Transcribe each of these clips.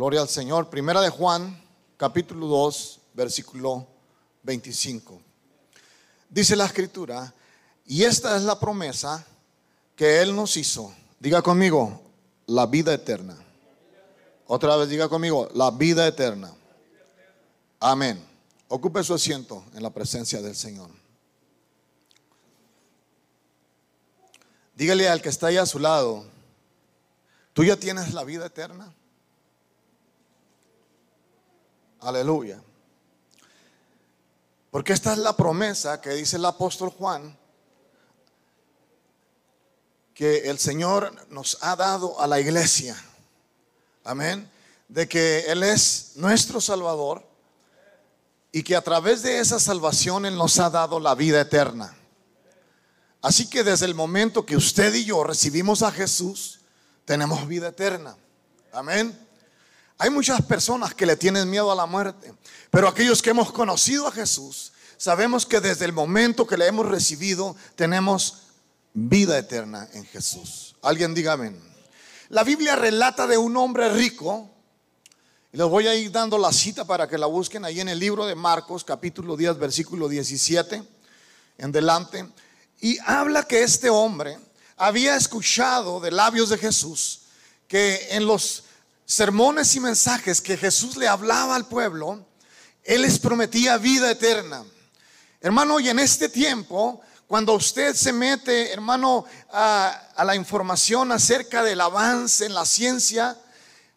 Gloria al Señor. Primera de Juan, capítulo 2, versículo 25. Dice la escritura, y esta es la promesa que Él nos hizo. Diga conmigo, la vida eterna. Otra vez diga conmigo, la vida eterna. Amén. Ocupe su asiento en la presencia del Señor. Dígale al que está ahí a su lado, ¿tú ya tienes la vida eterna? Aleluya. Porque esta es la promesa que dice el apóstol Juan, que el Señor nos ha dado a la iglesia. Amén. De que Él es nuestro Salvador y que a través de esa salvación Él nos ha dado la vida eterna. Así que desde el momento que usted y yo recibimos a Jesús, tenemos vida eterna. Amén. Hay muchas personas que le tienen miedo a la muerte, pero aquellos que hemos conocido a Jesús, sabemos que desde el momento que le hemos recibido, tenemos vida eterna en Jesús. Alguien diga amén. La Biblia relata de un hombre rico, y les voy a ir dando la cita para que la busquen ahí en el libro de Marcos, capítulo 10, versículo 17, en delante, y habla que este hombre había escuchado de labios de Jesús que en los sermones y mensajes que Jesús le hablaba al pueblo, Él les prometía vida eterna. Hermano, y en este tiempo, cuando usted se mete, hermano, a, la información acerca del avance en la ciencia,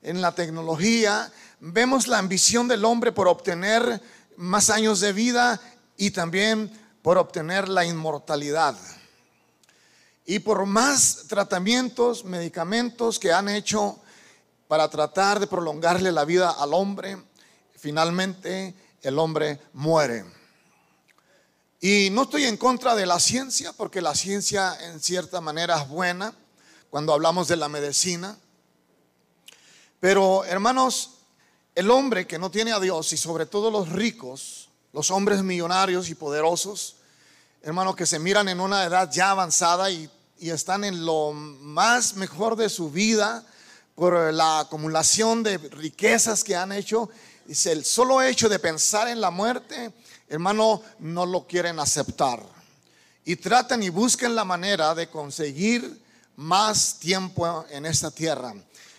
en la tecnología, vemos la ambición del hombre por obtener más años de vida y también por obtener la inmortalidad. Y por más tratamientos, medicamentos que han hecho para tratar de prolongarle la vida al hombre, finalmente el hombre muere. Y no estoy en contra de la ciencia, porque la ciencia en cierta manera es buena cuando hablamos de la medicina. Pero hermanos, el hombre que no tiene a Dios y sobre todo los ricos, los hombres millonarios y poderosos, hermanos que se miran en una edad ya avanzada y, y están en lo más mejor de su vida, por la acumulación de riquezas que han hecho. Dice, el solo hecho de pensar en la muerte, hermano, no lo quieren aceptar. Y tratan y buscan la manera de conseguir más tiempo en esta tierra.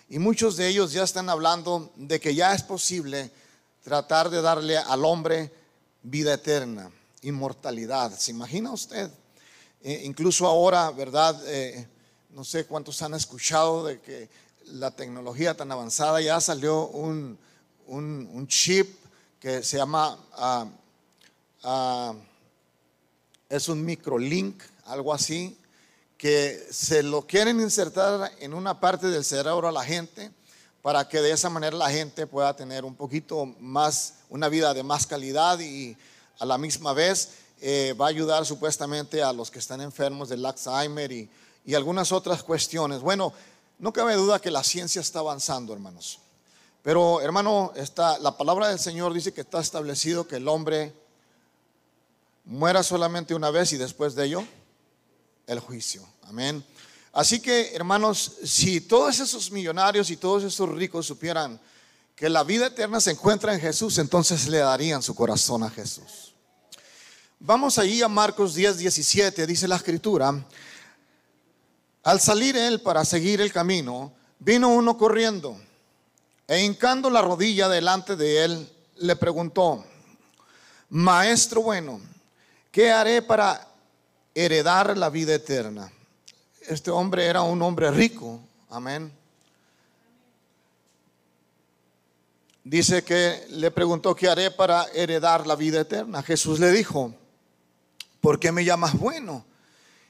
Y muchos de ellos ya están hablando de que ya es posible tratar de darle al hombre vida eterna, inmortalidad. ¿Se imagina usted? Eh, incluso ahora, ¿verdad? Eh, no sé cuántos han escuchado de que la tecnología tan avanzada, ya salió un, chip que se llama, ah, ah, es un microlink, algo así, que se lo quieren insertar en una parte del cerebro a la gente para que de esa manera la gente pueda tener un poquito más, una vida de más calidad y a la misma vez eh, va a ayudar supuestamente a los que están enfermos del Alzheimer y, y algunas otras cuestiones. Bueno, no cabe duda que la ciencia está avanzando, hermanos. Pero, hermano, está, la palabra del Señor dice que está establecido que el hombre muera solamente una vez y después de ello el juicio. Amén. Así que, hermanos, si todos esos millonarios y todos esos ricos supieran que la vida eterna se encuentra en Jesús, entonces le darían su corazón a Jesús. Vamos ahí a Marcos 10, 17, dice la escritura. Al salir él para seguir el camino, vino uno corriendo e hincando la rodilla delante de él, le preguntó, Maestro bueno, ¿qué haré para heredar la vida eterna? Este hombre era un hombre rico, amén. Dice que le preguntó, ¿qué haré para heredar la vida eterna? Jesús le dijo, ¿por qué me llamas bueno?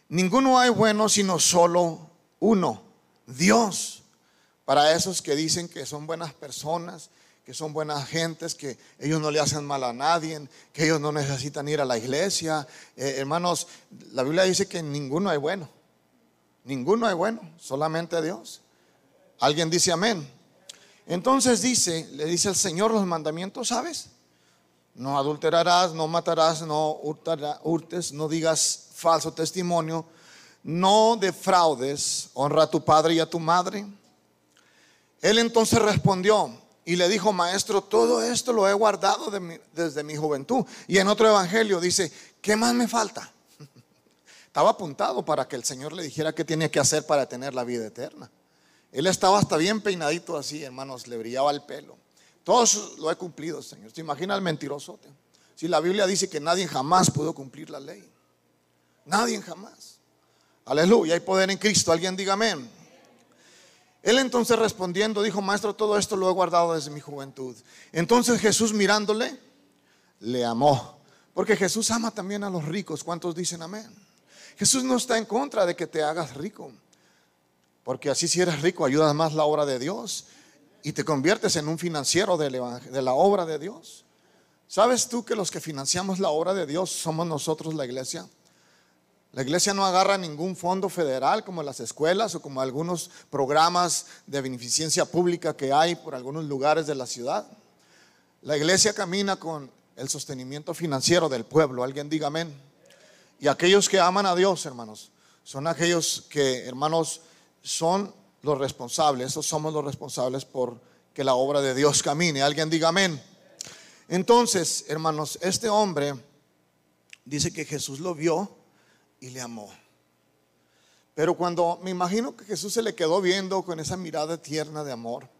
Ninguno hay bueno sino solo uno, Dios. Para esos que dicen que son buenas personas, que son buenas gentes, que ellos no le hacen mal a nadie, que ellos no necesitan ir a la iglesia. Eh, hermanos, la Biblia dice que ninguno hay bueno. Ninguno hay bueno, solamente Dios. Alguien dice amén. Entonces dice, le dice el Señor los mandamientos, ¿sabes? No adulterarás, no matarás, no hurtes, no digas falso testimonio, no defraudes, honra a tu padre y a tu madre. Él entonces respondió, y le dijo, maestro, todo esto lo he guardado desde mi juventud. Y en otro evangelio dice, ¿qué más me falta? Estaba apuntado para que el Señor le dijera qué tenía que hacer para tener la vida eterna. Él estaba hasta bien peinadito así, hermanos, le brillaba el pelo. Todo lo he cumplido, Señor. ¿Se imagina el mentiroso? Si la Biblia dice que nadie jamás pudo cumplir la ley. Nadie jamás. Aleluya, hay poder en Cristo. Alguien diga amén. Él entonces respondiendo dijo, maestro, todo esto lo he guardado desde mi juventud. Entonces Jesús mirándole, le amó. Porque Jesús ama también a los ricos. ¿Cuántos dicen amén? Jesús no está en contra de que te hagas rico. Porque así si eres rico ayudas más la obra de Dios y te conviertes en un financiero de la obra de Dios. ¿Sabes tú que los que financiamos la obra de Dios somos nosotros la iglesia? La iglesia no agarra ningún fondo federal como las escuelas o como algunos programas de beneficencia pública que hay por algunos lugares de la ciudad. La iglesia camina con el sostenimiento financiero del pueblo. Alguien diga amén. Y aquellos que aman a Dios, hermanos, son aquellos que, hermanos, son los responsables. Esos somos los responsables por que la obra de Dios camine. Alguien diga amén. Entonces, hermanos, este hombre dice que Jesús lo vio y le amó. Pero cuando me imagino que Jesús se le quedó viendo con esa mirada tierna de amor,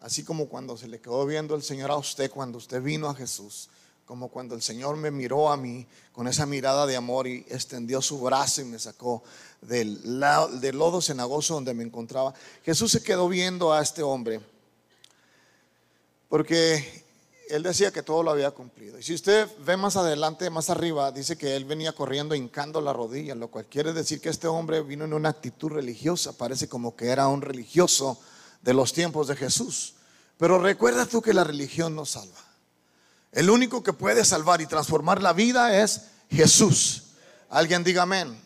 así como cuando se le quedó viendo el Señor a usted cuando usted vino a Jesús, como cuando el Señor me miró a mí con esa mirada de amor y extendió su brazo y me sacó del, del lodo cenagoso donde me encontraba. Jesús se quedó viendo a este hombre porque él decía que todo lo había cumplido. Y si usted ve más adelante, más arriba, dice que él venía corriendo hincando la rodilla, lo cual quiere decir que este hombre vino en una actitud religiosa, parece como que era un religioso de los tiempos de Jesús. Pero recuerda tú que la religión no salva. El único que puede salvar y transformar la vida es Jesús. Alguien diga amén.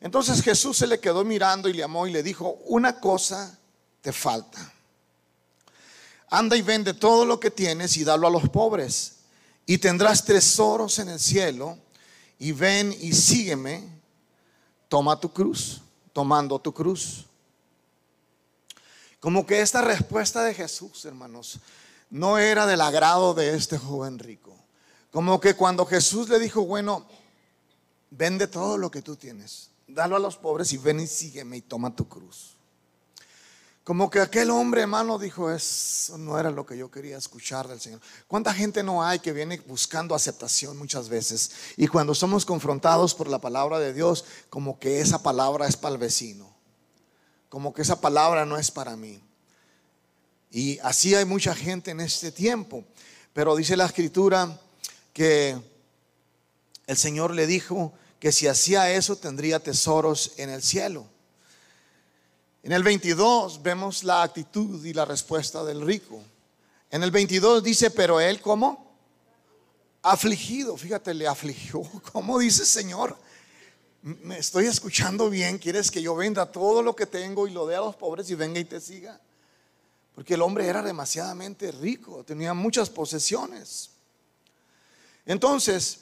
Entonces Jesús se le quedó mirando y le amó y le dijo, una cosa te falta anda y vende todo lo que tienes y dalo a los pobres, y tendrás tesoros en el cielo, y ven y sígueme, toma tu cruz, tomando tu cruz. Como que esta respuesta de Jesús, hermanos, no era del agrado de este joven rico. Como que cuando Jesús le dijo, bueno, vende todo lo que tú tienes, dalo a los pobres y ven y sígueme y toma tu cruz. Como que aquel hombre, hermano, dijo, eso no era lo que yo quería escuchar del Señor. ¿Cuánta gente no hay que viene buscando aceptación muchas veces? Y cuando somos confrontados por la palabra de Dios, como que esa palabra es para el vecino. Como que esa palabra no es para mí. Y así hay mucha gente en este tiempo. Pero dice la escritura que el Señor le dijo que si hacía eso tendría tesoros en el cielo. En el 22 vemos la actitud y la respuesta del rico. En el 22 dice, pero él como afligido, fíjate, le afligió. ¿Cómo dice Señor? Me estoy escuchando bien, quieres que yo venda todo lo que tengo y lo dé a los pobres y venga y te siga. Porque el hombre era demasiadamente rico, tenía muchas posesiones. Entonces,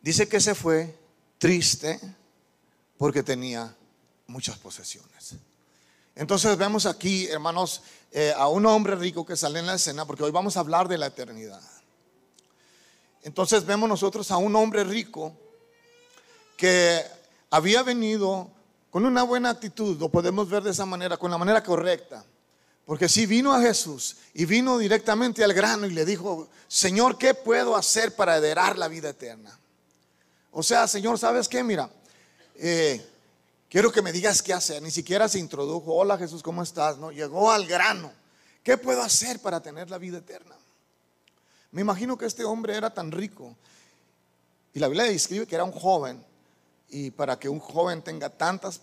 dice que se fue triste porque tenía muchas posesiones. Entonces vemos aquí, hermanos, eh, a un hombre rico que sale en la escena, porque hoy vamos a hablar de la eternidad. Entonces vemos nosotros a un hombre rico que había venido con una buena actitud, lo podemos ver de esa manera, con la manera correcta. Porque si vino a Jesús y vino directamente al grano y le dijo, Señor, ¿qué puedo hacer para heredar la vida eterna? O sea, Señor, ¿sabes qué? Mira, eh, Quiero que me digas qué hacer. Ni siquiera se introdujo. Hola Jesús, ¿cómo estás? No, llegó al grano. ¿Qué puedo hacer para tener la vida eterna? Me imagino que este hombre era tan rico. Y la Biblia describe que era un joven. Y para que un joven tenga tantas,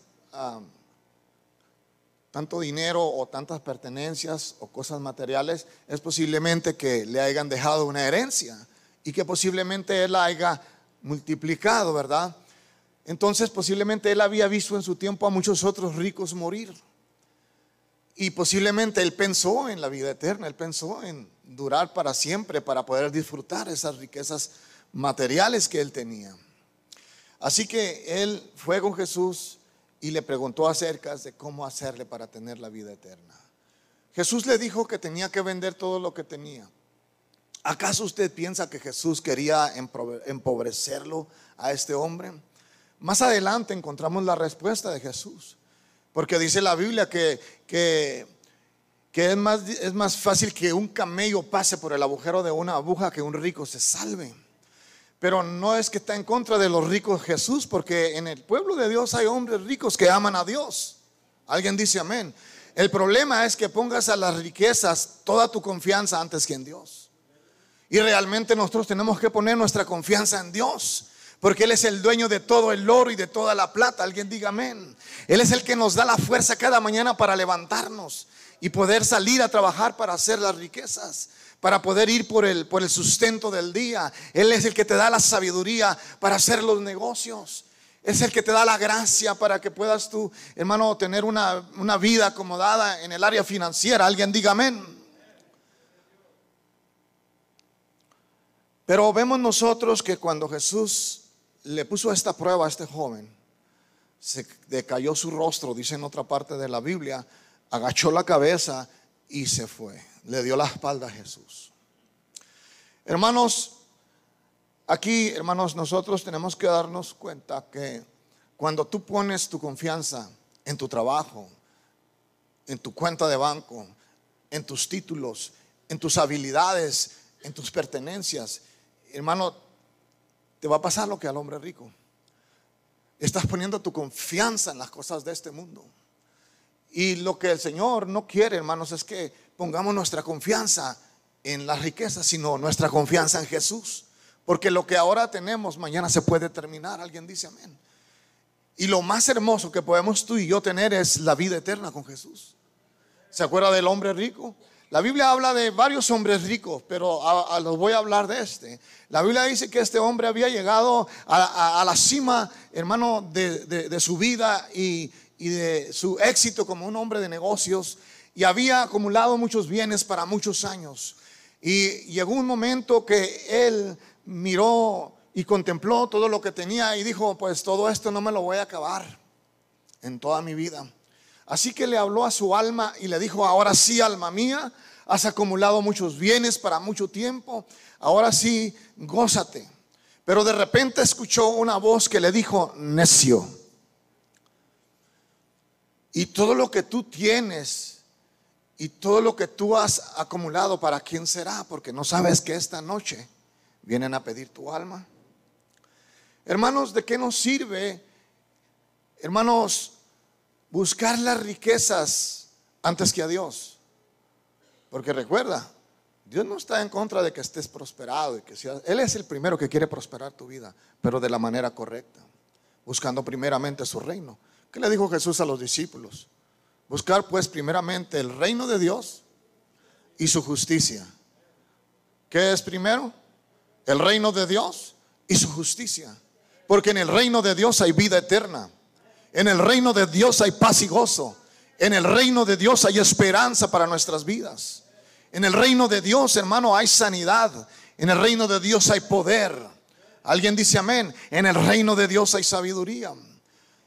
tanto dinero o tantas pertenencias o cosas materiales, es posiblemente que le hayan dejado una herencia y que posiblemente él la haya multiplicado, ¿verdad? Entonces posiblemente él había visto en su tiempo a muchos otros ricos morir. Y posiblemente él pensó en la vida eterna, él pensó en durar para siempre, para poder disfrutar esas riquezas materiales que él tenía. Así que él fue con Jesús y le preguntó acerca de cómo hacerle para tener la vida eterna. Jesús le dijo que tenía que vender todo lo que tenía. ¿Acaso usted piensa que Jesús quería empobrecerlo a este hombre? Más adelante encontramos la respuesta de Jesús, porque dice la Biblia que, que, es, más, es más fácil que un camello pase por el agujero de una aguja que un rico se salve. Pero no es que está en contra de los ricos Jesús, porque en el pueblo de Dios hay hombres ricos que aman a Dios. Alguien dice amén. El problema es que pongas a las riquezas toda tu confianza antes que en Dios. Y realmente nosotros tenemos que poner nuestra confianza en Dios. Porque Él es el dueño de todo el oro y de toda la plata. Alguien diga amén. Él es el que nos da la fuerza cada mañana para levantarnos y poder salir a trabajar para hacer las riquezas, para poder ir por el, por el sustento del día. Él es el que te da la sabiduría para hacer los negocios. Es el que te da la gracia para que puedas tú, hermano, tener una, una vida acomodada en el área financiera. Alguien diga amén. Pero vemos nosotros que cuando Jesús le puso esta prueba a este joven, se decayó su rostro, dice en otra parte de la Biblia, agachó la cabeza y se fue. Le dio la espalda a Jesús. Hermanos, aquí, hermanos, nosotros tenemos que darnos cuenta que cuando tú pones tu confianza en tu trabajo, en tu cuenta de banco, en tus títulos, en tus habilidades, en tus pertenencias, hermano, te va a pasar lo que al hombre rico. Estás poniendo tu confianza en las cosas de este mundo. Y lo que el Señor no quiere, hermanos, es que pongamos nuestra confianza en las riquezas, sino nuestra confianza en Jesús. Porque lo que ahora tenemos, mañana se puede terminar. Alguien dice amén. Y lo más hermoso que podemos tú y yo tener es la vida eterna con Jesús. ¿Se acuerda del hombre rico? La Biblia habla de varios hombres ricos, pero a, los voy a hablar de este. La Biblia dice que este hombre había llegado a, la cima, hermano, de, su vida y, y de su éxito como un hombre de negocios y había acumulado muchos bienes para muchos años. Y llegó un momento que él miró y contempló todo lo que tenía y dijo, pues todo esto no me lo voy a acabar en toda mi vida. Así que le habló a su alma y le dijo, ahora sí, alma mía, has acumulado muchos bienes para mucho tiempo, ahora sí, gózate. Pero de repente escuchó una voz que le dijo, necio. Y todo lo que tú tienes y todo lo que tú has acumulado, ¿para quién será? Porque no sabes que esta noche vienen a pedir tu alma. Hermanos, ¿de qué nos sirve, hermanos, buscar las riquezas antes que a Dios. Porque recuerda, Dios no está en contra de que estés prosperado y que seas, Él es el primero que quiere prosperar tu vida, pero de la manera correcta, buscando primeramente su reino. ¿Qué le dijo Jesús a los discípulos? Buscar pues primeramente el reino de Dios y su justicia. ¿Qué es primero? El reino de Dios y su justicia. Porque en el reino de Dios hay vida eterna. En el reino de Dios hay paz y gozo. En el reino de Dios hay esperanza para nuestras vidas. En el reino de Dios, hermano, hay sanidad. En el reino de Dios hay poder. Alguien dice amén. En el reino de Dios hay sabiduría.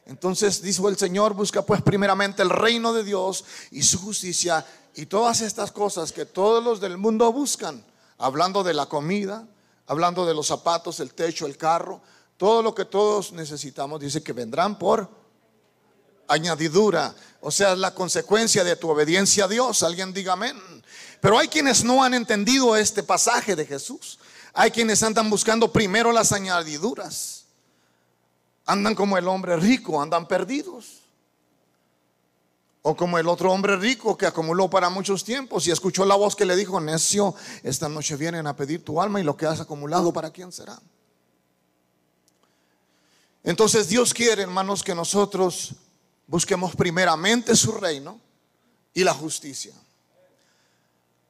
Entonces dijo el Señor, busca pues primeramente el reino de Dios y su justicia y todas estas cosas que todos los del mundo buscan, hablando de la comida, hablando de los zapatos, el techo, el carro, todo lo que todos necesitamos, dice que vendrán por añadidura, o sea, la consecuencia de tu obediencia a Dios. Alguien diga amén. Pero hay quienes no han entendido este pasaje de Jesús. Hay quienes andan buscando primero las añadiduras. Andan como el hombre rico, andan perdidos. O como el otro hombre rico que acumuló para muchos tiempos y escuchó la voz que le dijo, necio, esta noche vienen a pedir tu alma y lo que has acumulado, ¿para quién será? Entonces Dios quiere, hermanos, que nosotros busquemos primeramente su reino y la justicia.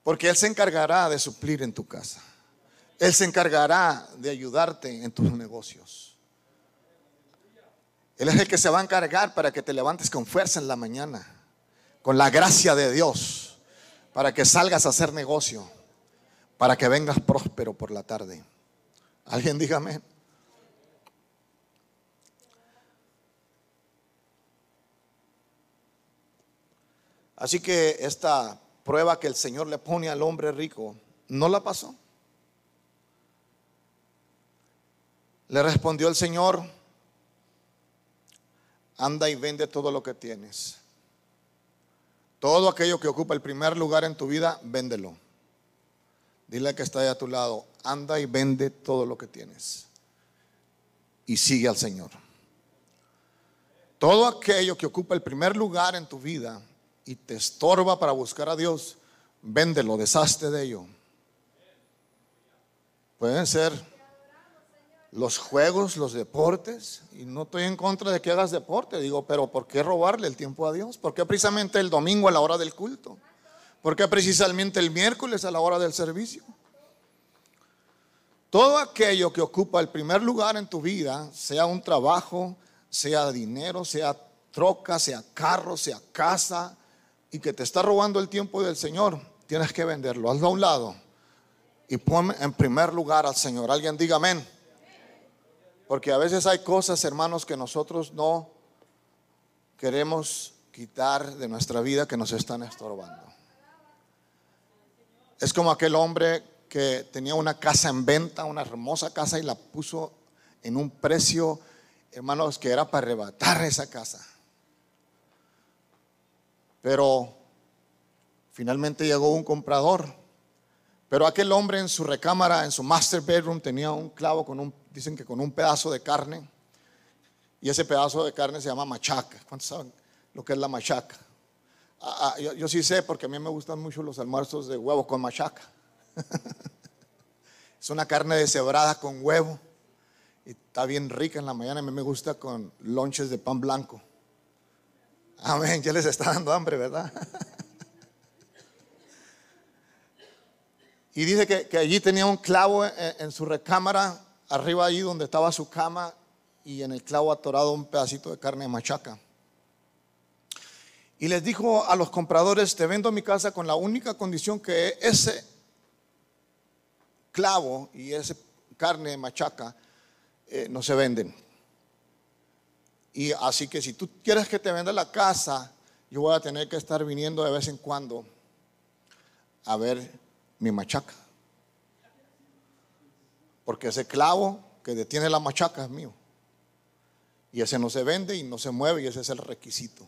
Porque Él se encargará de suplir en tu casa. Él se encargará de ayudarte en tus negocios. Él es el que se va a encargar para que te levantes con fuerza en la mañana, con la gracia de Dios, para que salgas a hacer negocio, para que vengas próspero por la tarde. Alguien dígame. Así que esta prueba que el Señor le pone al hombre rico, no la pasó. Le respondió el Señor, anda y vende todo lo que tienes. Todo aquello que ocupa el primer lugar en tu vida, véndelo. Dile que está ahí a tu lado, anda y vende todo lo que tienes. Y sigue al Señor. Todo aquello que ocupa el primer lugar en tu vida y te estorba para buscar a Dios, véndelo, deshazte de ello. Pueden ser los juegos, los deportes, y no estoy en contra de que hagas deporte, digo, pero ¿por qué robarle el tiempo a Dios? ¿Por qué precisamente el domingo a la hora del culto? ¿Por qué precisamente el miércoles a la hora del servicio? Todo aquello que ocupa el primer lugar en tu vida, sea un trabajo, sea dinero, sea troca, sea carro, sea casa, y que te está robando el tiempo del Señor, tienes que venderlo. Hazlo a un lado y pon en primer lugar al Señor. Alguien diga amén. Porque a veces hay cosas, hermanos, que nosotros no queremos quitar de nuestra vida que nos están estorbando. Es como aquel hombre que tenía una casa en venta, una hermosa casa, y la puso en un precio, hermanos, que era para arrebatar esa casa. Pero finalmente llegó un comprador. Pero aquel hombre en su recámara, en su master bedroom, tenía un clavo con un dicen que con un pedazo de carne, y ese pedazo de carne se llama machaca. ¿Cuántos saben lo que es la machaca? Ah, ah, yo, sí sé porque a mí me gustan mucho los almuerzos de huevo con machaca. es una carne deshebrada con huevo y está bien rica en la mañana. A mí me gusta con lonches de pan blanco. Amén, ya les está dando hambre, ¿verdad? y dice que, allí tenía un clavo en su recámara arriba ahí donde estaba su cama y en el clavo atorado un pedacito de carne machaca. Y les dijo a los compradores, te vendo mi casa con la única condición que ese clavo y esa carne machaca eh, no se venden. Y así que si tú quieres que te venda la casa, yo voy a tener que estar viniendo de vez en cuando a ver mi machaca. Porque ese clavo que detiene la machaca es mío. Y ese no se vende y no se mueve y ese es el requisito.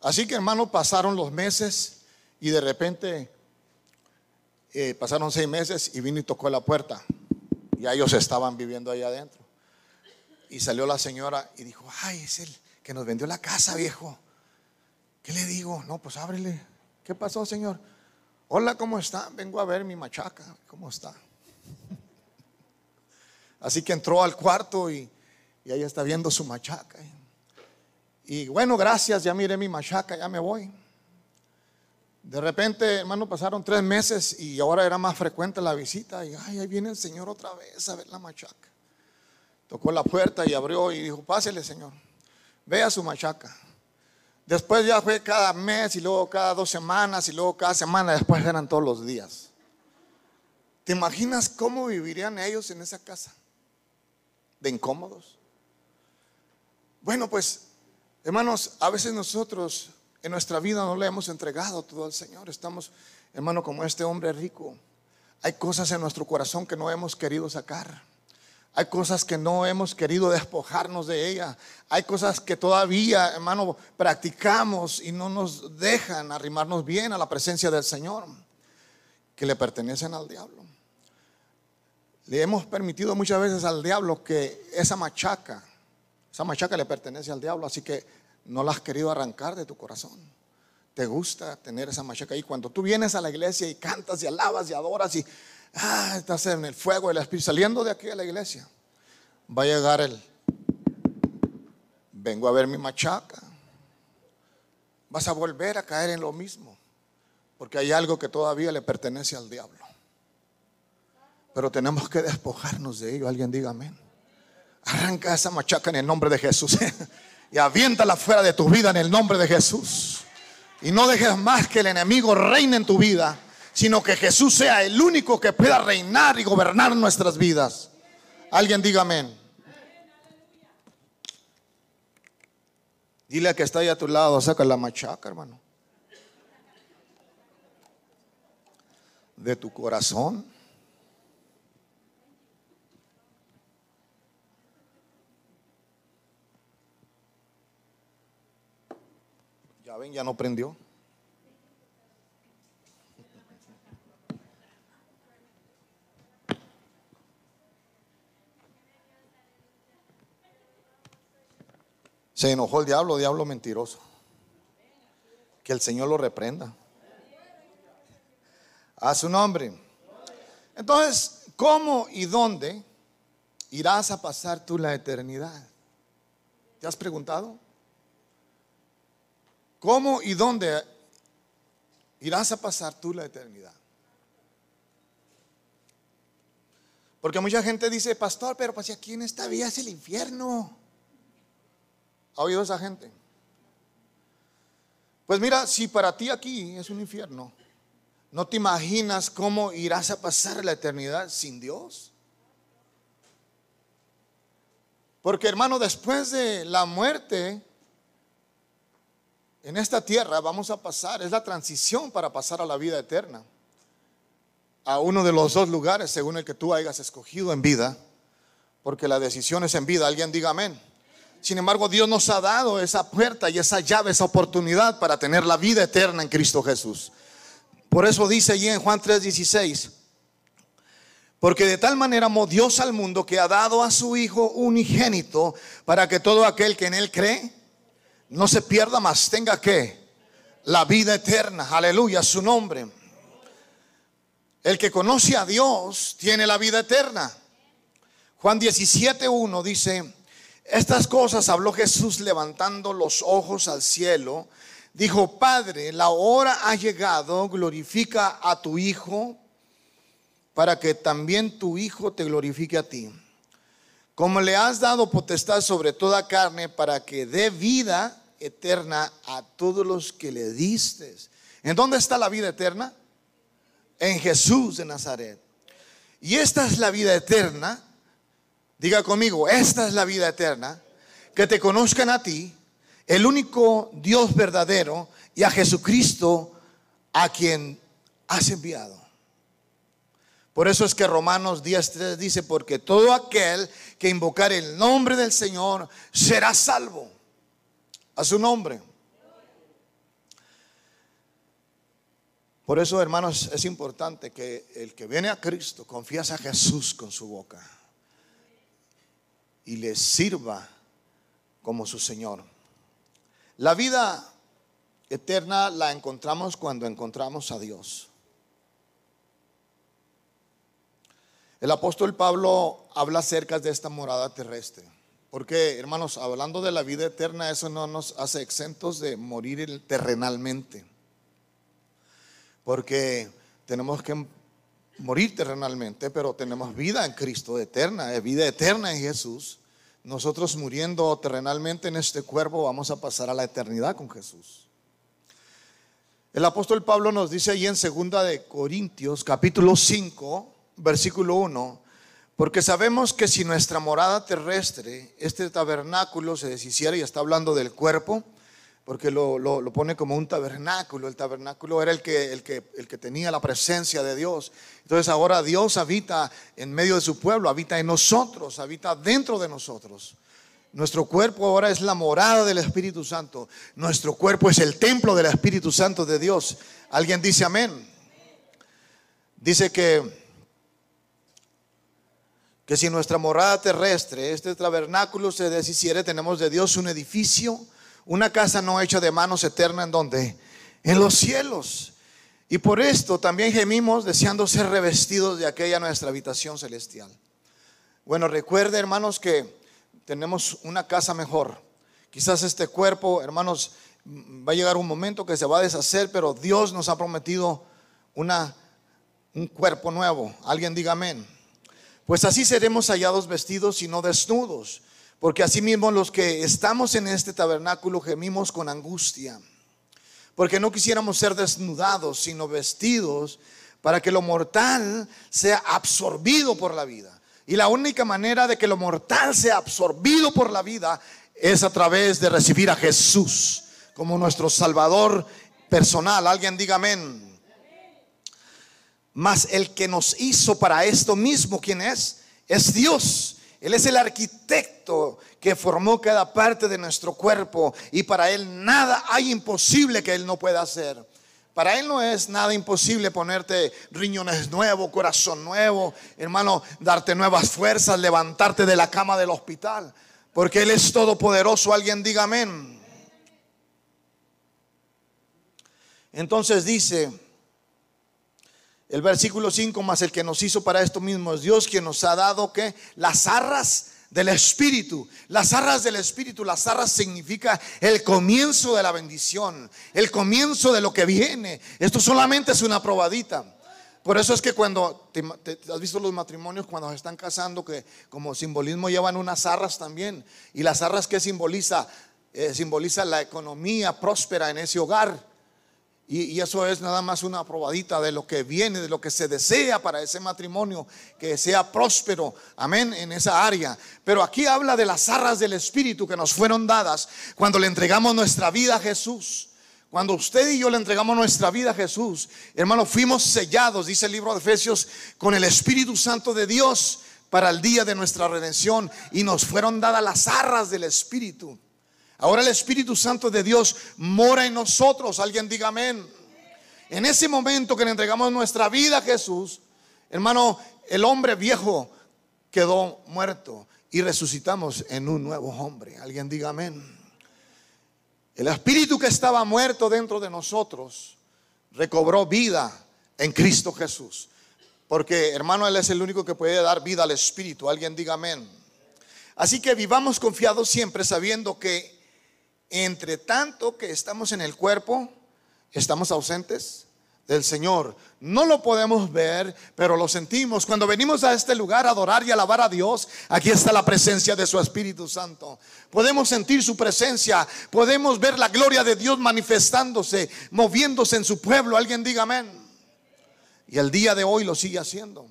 Así que hermano, pasaron los meses y de repente eh, pasaron seis meses y vino y tocó la puerta. Y ellos estaban viviendo ahí adentro. Y salió la señora y dijo, ay, es el que nos vendió la casa, viejo. ¿Qué le digo? No, pues ábrele. ¿Qué pasó, señor? Hola, ¿cómo está? Vengo a ver mi machaca. ¿Cómo está? Así que entró al cuarto y, y ahí está viendo su machaca. Y bueno, gracias, ya miré mi machaca, ya me voy. De repente, hermano, pasaron tres meses y ahora era más frecuente la visita. Y ay, ahí viene el Señor otra vez a ver la machaca. Tocó la puerta y abrió y dijo, pásele, Señor, vea su machaca. Después ya fue cada mes y luego cada dos semanas y luego cada semana. Después eran todos los días. ¿Te imaginas cómo vivirían ellos en esa casa? ¿De incómodos? Bueno, pues, hermanos, a veces nosotros en nuestra vida no le hemos entregado todo al Señor. Estamos, hermano, como este hombre rico. Hay cosas en nuestro corazón que no hemos querido sacar. Hay cosas que no hemos querido despojarnos de ella. Hay cosas que todavía, hermano, practicamos y no nos dejan arrimarnos bien a la presencia del Señor, que le pertenecen al diablo. Le hemos permitido muchas veces al diablo que esa machaca, esa machaca le pertenece al diablo, así que no la has querido arrancar de tu corazón. Te gusta tener esa machaca y cuando tú vienes a la iglesia y cantas y alabas y adoras y ah, estás en el fuego del Espíritu, saliendo de aquí a la iglesia, va a llegar el, vengo a ver mi machaca. Vas a volver a caer en lo mismo, porque hay algo que todavía le pertenece al diablo. Pero tenemos que despojarnos de ello. Alguien diga amén. Arranca esa machaca en el nombre de Jesús. y aviéntala fuera de tu vida en el nombre de Jesús. Y no dejes más que el enemigo reine en tu vida, sino que Jesús sea el único que pueda reinar y gobernar nuestras vidas. Alguien diga amén. Dile a que está ahí a tu lado, saca la machaca, hermano. de tu corazón. Ya ven, ya no prendió. Se enojó el diablo, diablo mentiroso. Que el Señor lo reprenda. A su nombre. Entonces, ¿cómo y dónde irás a pasar tú la eternidad? ¿Te has preguntado? ¿Cómo y dónde irás a pasar tú la eternidad? Porque mucha gente dice, pastor, pero pues aquí en esta vida es el infierno. ¿Ha oído esa gente? Pues mira, si para ti aquí es un infierno, ¿no te imaginas cómo irás a pasar la eternidad sin Dios? Porque hermano, después de la muerte en esta tierra vamos a pasar, es la transición para pasar a la vida eterna. A uno de los dos lugares según el que tú hayas escogido en vida, porque la decisión es en vida. Alguien diga amén. Sin embargo, Dios nos ha dado esa puerta y esa llave, esa oportunidad para tener la vida eterna en Cristo Jesús. Por eso dice allí en Juan 3:16, porque de tal manera amó Dios al mundo que ha dado a su Hijo unigénito para que todo aquel que en Él cree no se pierda más, tenga que la vida eterna. Aleluya, su nombre. El que conoce a Dios tiene la vida eterna. Juan 17:1 dice, estas cosas habló Jesús levantando los ojos al cielo. Dijo, Padre, la hora ha llegado, glorifica a tu Hijo para que también tu Hijo te glorifique a ti. Como le has dado potestad sobre toda carne para que dé vida eterna a todos los que le diste. ¿En dónde está la vida eterna? En Jesús de Nazaret. Y esta es la vida eterna Diga conmigo, esta es la vida eterna, que te conozcan a ti, el único Dios verdadero, y a Jesucristo a quien has enviado. Por eso es que Romanos 10.3 dice, porque todo aquel que invocar el nombre del Señor será salvo. A su nombre. Por eso, hermanos, es importante que el que viene a Cristo confiese a Jesús con su boca y le sirva como su Señor. La vida eterna la encontramos cuando encontramos a Dios. El apóstol Pablo habla acerca de esta morada terrestre. Porque, hermanos, hablando de la vida eterna, eso no nos hace exentos de morir terrenalmente. Porque tenemos que morir terrenalmente, pero tenemos vida en Cristo eterna, vida eterna en Jesús. Nosotros muriendo terrenalmente en este cuerpo vamos a pasar a la eternidad con Jesús. El apóstol Pablo nos dice ahí en segunda de Corintios capítulo 5, versículo 1, porque sabemos que si nuestra morada terrestre, este tabernáculo se deshiciera y está hablando del cuerpo, porque lo, pone como un tabernáculo. El tabernáculo era el que, el, que, el que tenía la presencia de Dios. Entonces ahora Dios habita en medio de su pueblo, habita en nosotros, habita dentro de nosotros. Nuestro cuerpo ahora es la morada del Espíritu Santo. Nuestro cuerpo es el templo del Espíritu Santo de Dios. ¿Alguien dice amén? Dice que que si nuestra morada terrestre, este tabernáculo se deshiciere, tenemos de Dios un edificio una casa no hecha de manos eterna en donde? En los cielos. Y por esto también gemimos deseando ser revestidos de aquella nuestra habitación celestial. Bueno, recuerde hermanos que tenemos una casa mejor. Quizás este cuerpo, hermanos, va a llegar un momento que se va a deshacer, pero Dios nos ha prometido una, un cuerpo nuevo. Alguien diga amén. Pues así seremos hallados vestidos y no desnudos porque asimismo los que estamos en este tabernáculo gemimos con angustia. Porque no quisiéramos ser desnudados, sino vestidos para que lo mortal sea absorbido por la vida. Y la única manera de que lo mortal sea absorbido por la vida es a través de recibir a Jesús como nuestro Salvador personal. Alguien diga amén. Mas el que nos hizo para esto mismo, ¿quién es? Es Dios. Él es el arquitecto que formó cada parte de nuestro cuerpo y para Él nada hay imposible que Él no pueda hacer. Para Él no es nada imposible ponerte riñones nuevos, corazón nuevo, hermano, darte nuevas fuerzas, levantarte de la cama del hospital, porque Él es todopoderoso. Alguien diga amén. Entonces dice el versículo 5, más el que nos hizo para esto mismo es Dios, quien nos ha dado que las arras del Espíritu. Las arras del Espíritu, las arras significa el comienzo de la bendición, el comienzo de lo que viene. Esto solamente es una probadita. Por eso es que cuando has visto los matrimonios cuando se están casando que como simbolismo llevan unas arras también y las arras que simboliza eh, simboliza la economía próspera en ese hogar. Y, eso es nada más una probadita de lo que viene, de lo que se desea para ese matrimonio, que sea próspero, amén, en esa área. Pero aquí habla de las arras del Espíritu que nos fueron dadas cuando le entregamos nuestra vida a Jesús. Cuando usted y yo le entregamos nuestra vida a Jesús, hermano, fuimos sellados, dice el libro de Efesios, con el Espíritu Santo de Dios para el día de nuestra redención y nos fueron dadas las arras del Espíritu. Ahora el Espíritu Santo de Dios mora en nosotros. Alguien diga amén. En ese momento que le entregamos nuestra vida a Jesús, hermano, el hombre viejo quedó muerto y resucitamos en un nuevo hombre. Alguien diga amén. El espíritu que estaba muerto dentro de nosotros recobró vida en Cristo Jesús. Porque, hermano, Él es el único que puede dar vida al espíritu. Alguien diga amén. Así que vivamos confiados siempre sabiendo que entre tanto que estamos en el cuerpo, estamos ausentes del Señor. No lo podemos ver, pero lo sentimos. Cuando venimos a este lugar a adorar y alabar a Dios, aquí está la presencia de su Espíritu Santo. Podemos sentir su presencia, podemos ver la gloria de Dios manifestándose, moviéndose en su pueblo. Alguien diga amén. Y el día de hoy lo sigue haciendo.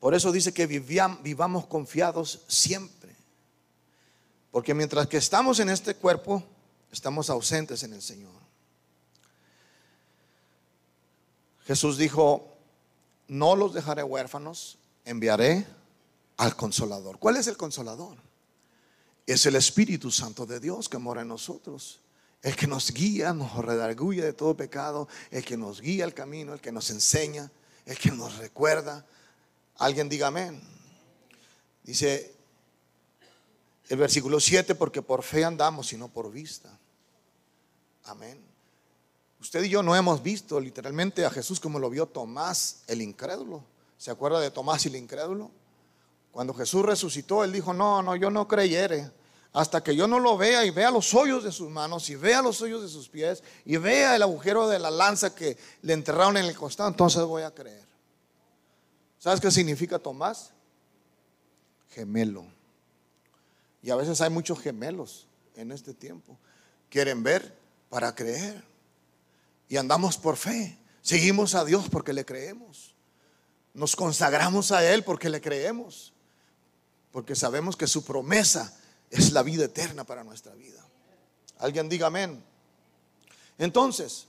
Por eso dice que vivamos confiados siempre. Porque mientras que estamos en este cuerpo, estamos ausentes en el Señor. Jesús dijo, no los dejaré huérfanos, enviaré al consolador. ¿Cuál es el consolador? Es el Espíritu Santo de Dios que mora en nosotros. El que nos guía, nos redarguye de todo pecado, el que nos guía el camino, el que nos enseña, el que nos recuerda. Alguien diga amén. Dice, el versículo 7, porque por fe andamos y no por vista. Amén. Usted y yo no hemos visto literalmente a Jesús como lo vio Tomás el incrédulo. ¿Se acuerda de Tomás el incrédulo? Cuando Jesús resucitó, él dijo, no, no, yo no creyere. Hasta que yo no lo vea y vea los hoyos de sus manos y vea los hoyos de sus pies y vea el agujero de la lanza que le enterraron en el costado, entonces voy a creer. ¿Sabes qué significa Tomás? Gemelo. Y a veces hay muchos gemelos en este tiempo. Quieren ver para creer. Y andamos por fe. Seguimos a Dios porque le creemos. Nos consagramos a Él porque le creemos. Porque sabemos que su promesa es la vida eterna para nuestra vida. Alguien diga amén. Entonces,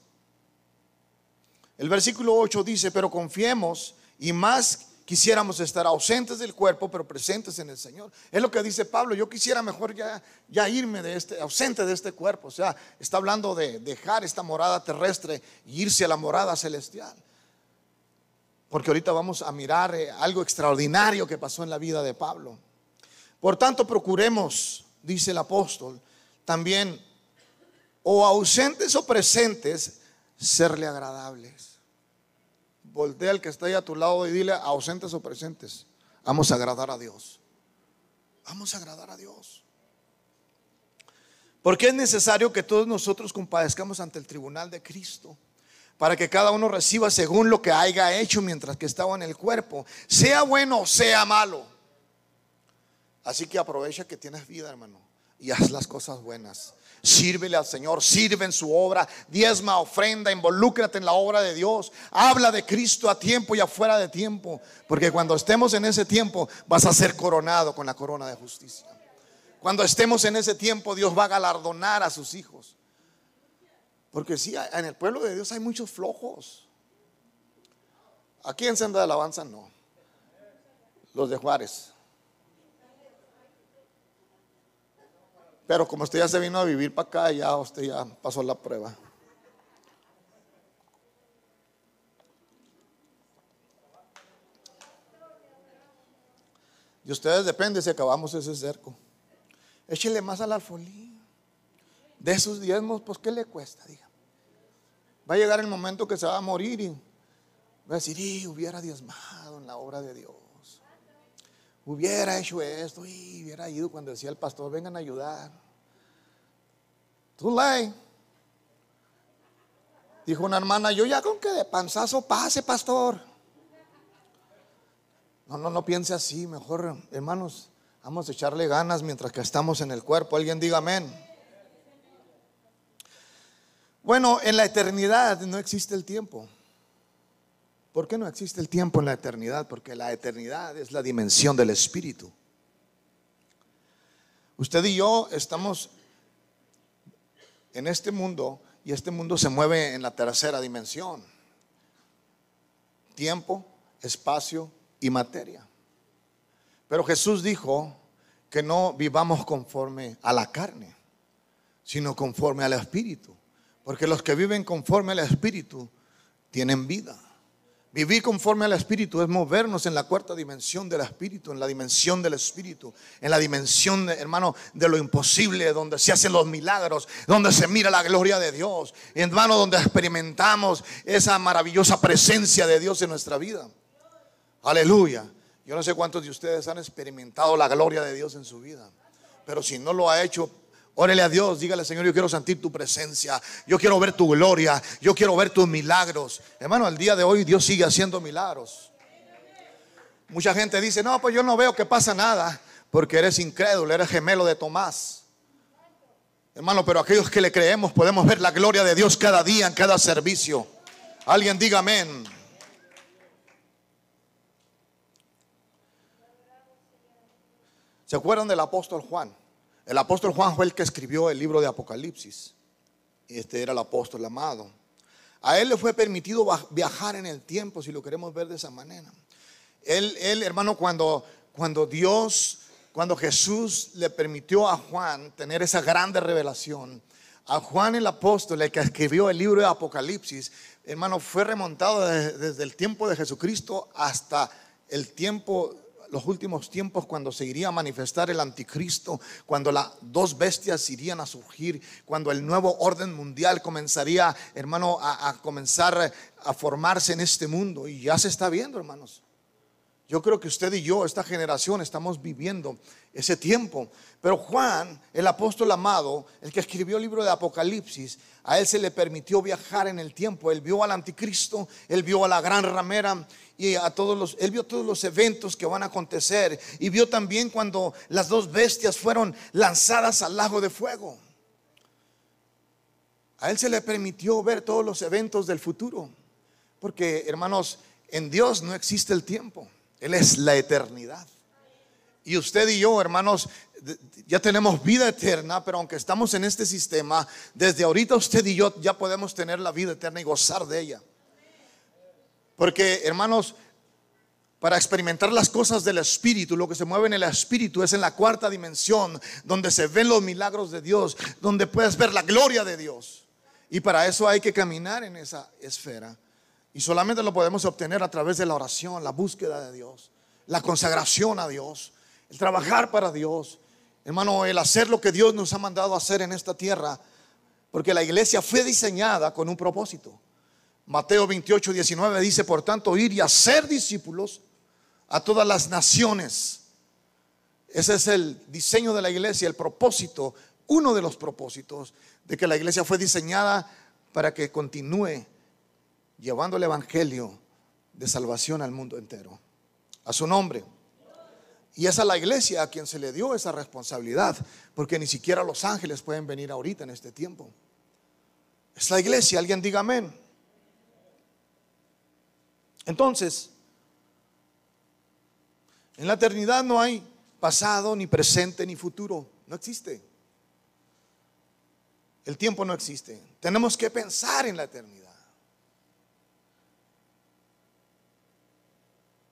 el versículo 8 dice, pero confiemos y más quisiéramos estar ausentes del cuerpo, pero presentes en el Señor. Es lo que dice Pablo, yo quisiera mejor ya, irme de este, ausente de este cuerpo. O sea, está hablando de dejar esta morada terrestre y irse a la morada celestial. Porque ahorita vamos a mirar eh, algo extraordinario que pasó en la vida de Pablo. Por tanto, procuremos, dice el apóstol, también o ausentes o presentes, serle agradables voltea al que está ahí a tu lado y dile, ausentes o presentes, vamos a agradar a Dios. Vamos a agradar a Dios. Porque es necesario que todos nosotros compadezcamos ante el tribunal de Cristo, para que cada uno reciba según lo que haya hecho mientras que estaba en el cuerpo, sea bueno o sea malo. Así que aprovecha que tienes vida, hermano, y haz las cosas buenas Sírvele al Señor, sirve en su obra, diezma, ofrenda, involúcrate en la obra de Dios. Habla de Cristo a tiempo y afuera de tiempo, porque cuando estemos en ese tiempo vas a ser coronado con la corona de justicia. Cuando estemos en ese tiempo Dios va a galardonar a sus hijos. Porque sí, en el pueblo de Dios hay muchos flojos. Aquí en Senda de Alabanza no. Los de Juárez. Pero como usted ya se vino a vivir para acá, ya usted ya pasó la prueba. De ustedes depende si acabamos ese cerco. Échele más al alfolí. De esos diezmos, pues, ¿qué le cuesta? Diga. Va a llegar el momento que se va a morir y va a decir, y hubiera diezmado en la obra de Dios. Hubiera hecho esto y hubiera ido cuando decía el pastor, vengan a ayudar. Tú ley. Dijo una hermana, yo ya con que de panzazo pase, pastor. No, no, no piense así, mejor, hermanos, vamos a echarle ganas mientras que estamos en el cuerpo. Alguien diga amén. Bueno, en la eternidad no existe el tiempo. ¿Por qué no existe el tiempo en la eternidad? Porque la eternidad es la dimensión del espíritu. Usted y yo estamos en este mundo y este mundo se mueve en la tercera dimensión. Tiempo, espacio y materia. Pero Jesús dijo que no vivamos conforme a la carne, sino conforme al espíritu. Porque los que viven conforme al espíritu tienen vida. Vivir conforme al Espíritu es movernos en la cuarta dimensión del Espíritu, en la dimensión del Espíritu, en la dimensión, hermano, de lo imposible, donde se hacen los milagros, donde se mira la gloria de Dios, hermano, donde experimentamos esa maravillosa presencia de Dios en nuestra vida. Aleluya. Yo no sé cuántos de ustedes han experimentado la gloria de Dios en su vida, pero si no lo ha hecho, Órele a Dios, dígale Señor, yo quiero sentir tu presencia, yo quiero ver tu gloria, yo quiero ver tus milagros. Hermano, al día de hoy Dios sigue haciendo milagros. Mucha gente dice, no, pues yo no veo que pasa nada, porque eres incrédulo, eres gemelo de Tomás. Hermano, pero aquellos que le creemos podemos ver la gloria de Dios cada día, en cada servicio. Alguien diga amén. ¿Se acuerdan del apóstol Juan? El apóstol Juan fue el que escribió el libro de Apocalipsis. Este era el apóstol amado. A él le fue permitido viajar en el tiempo, si lo queremos ver de esa manera. Él, hermano, cuando, cuando Dios, cuando Jesús le permitió a Juan tener esa grande revelación, a Juan el apóstol, el que escribió el libro de Apocalipsis, hermano, fue remontado desde, desde el tiempo de Jesucristo hasta el tiempo los últimos tiempos cuando se iría a manifestar el anticristo, cuando las dos bestias irían a surgir, cuando el nuevo orden mundial comenzaría, hermano, a, a comenzar a formarse en este mundo. Y ya se está viendo, hermanos. Yo creo que usted y yo, esta generación, estamos viviendo ese tiempo. Pero Juan, el apóstol amado, el que escribió el libro de Apocalipsis, a él se le permitió viajar en el tiempo. Él vio al anticristo, él vio a la gran ramera y a todos los, él vio todos los eventos que van a acontecer y vio también cuando las dos bestias fueron lanzadas al lago de fuego. A él se le permitió ver todos los eventos del futuro, porque hermanos, en Dios no existe el tiempo. Él es la eternidad. Y usted y yo, hermanos, ya tenemos vida eterna, pero aunque estamos en este sistema, desde ahorita usted y yo ya podemos tener la vida eterna y gozar de ella. Porque, hermanos, para experimentar las cosas del Espíritu, lo que se mueve en el Espíritu es en la cuarta dimensión, donde se ven los milagros de Dios, donde puedes ver la gloria de Dios. Y para eso hay que caminar en esa esfera. Y solamente lo podemos obtener a través de la oración, la búsqueda de Dios, la consagración a Dios, el trabajar para Dios. Hermano, el hacer lo que Dios nos ha mandado hacer en esta tierra, porque la iglesia fue diseñada con un propósito. Mateo 28, 19 dice, por tanto, ir y hacer discípulos a todas las naciones. Ese es el diseño de la iglesia, el propósito, uno de los propósitos de que la iglesia fue diseñada para que continúe llevando el Evangelio de salvación al mundo entero. A su nombre. Y es a la iglesia a quien se le dio esa responsabilidad, porque ni siquiera los ángeles pueden venir ahorita en este tiempo. Es la iglesia, alguien diga amén. Entonces, en la eternidad no hay pasado, ni presente, ni futuro. No existe. El tiempo no existe. Tenemos que pensar en la eternidad.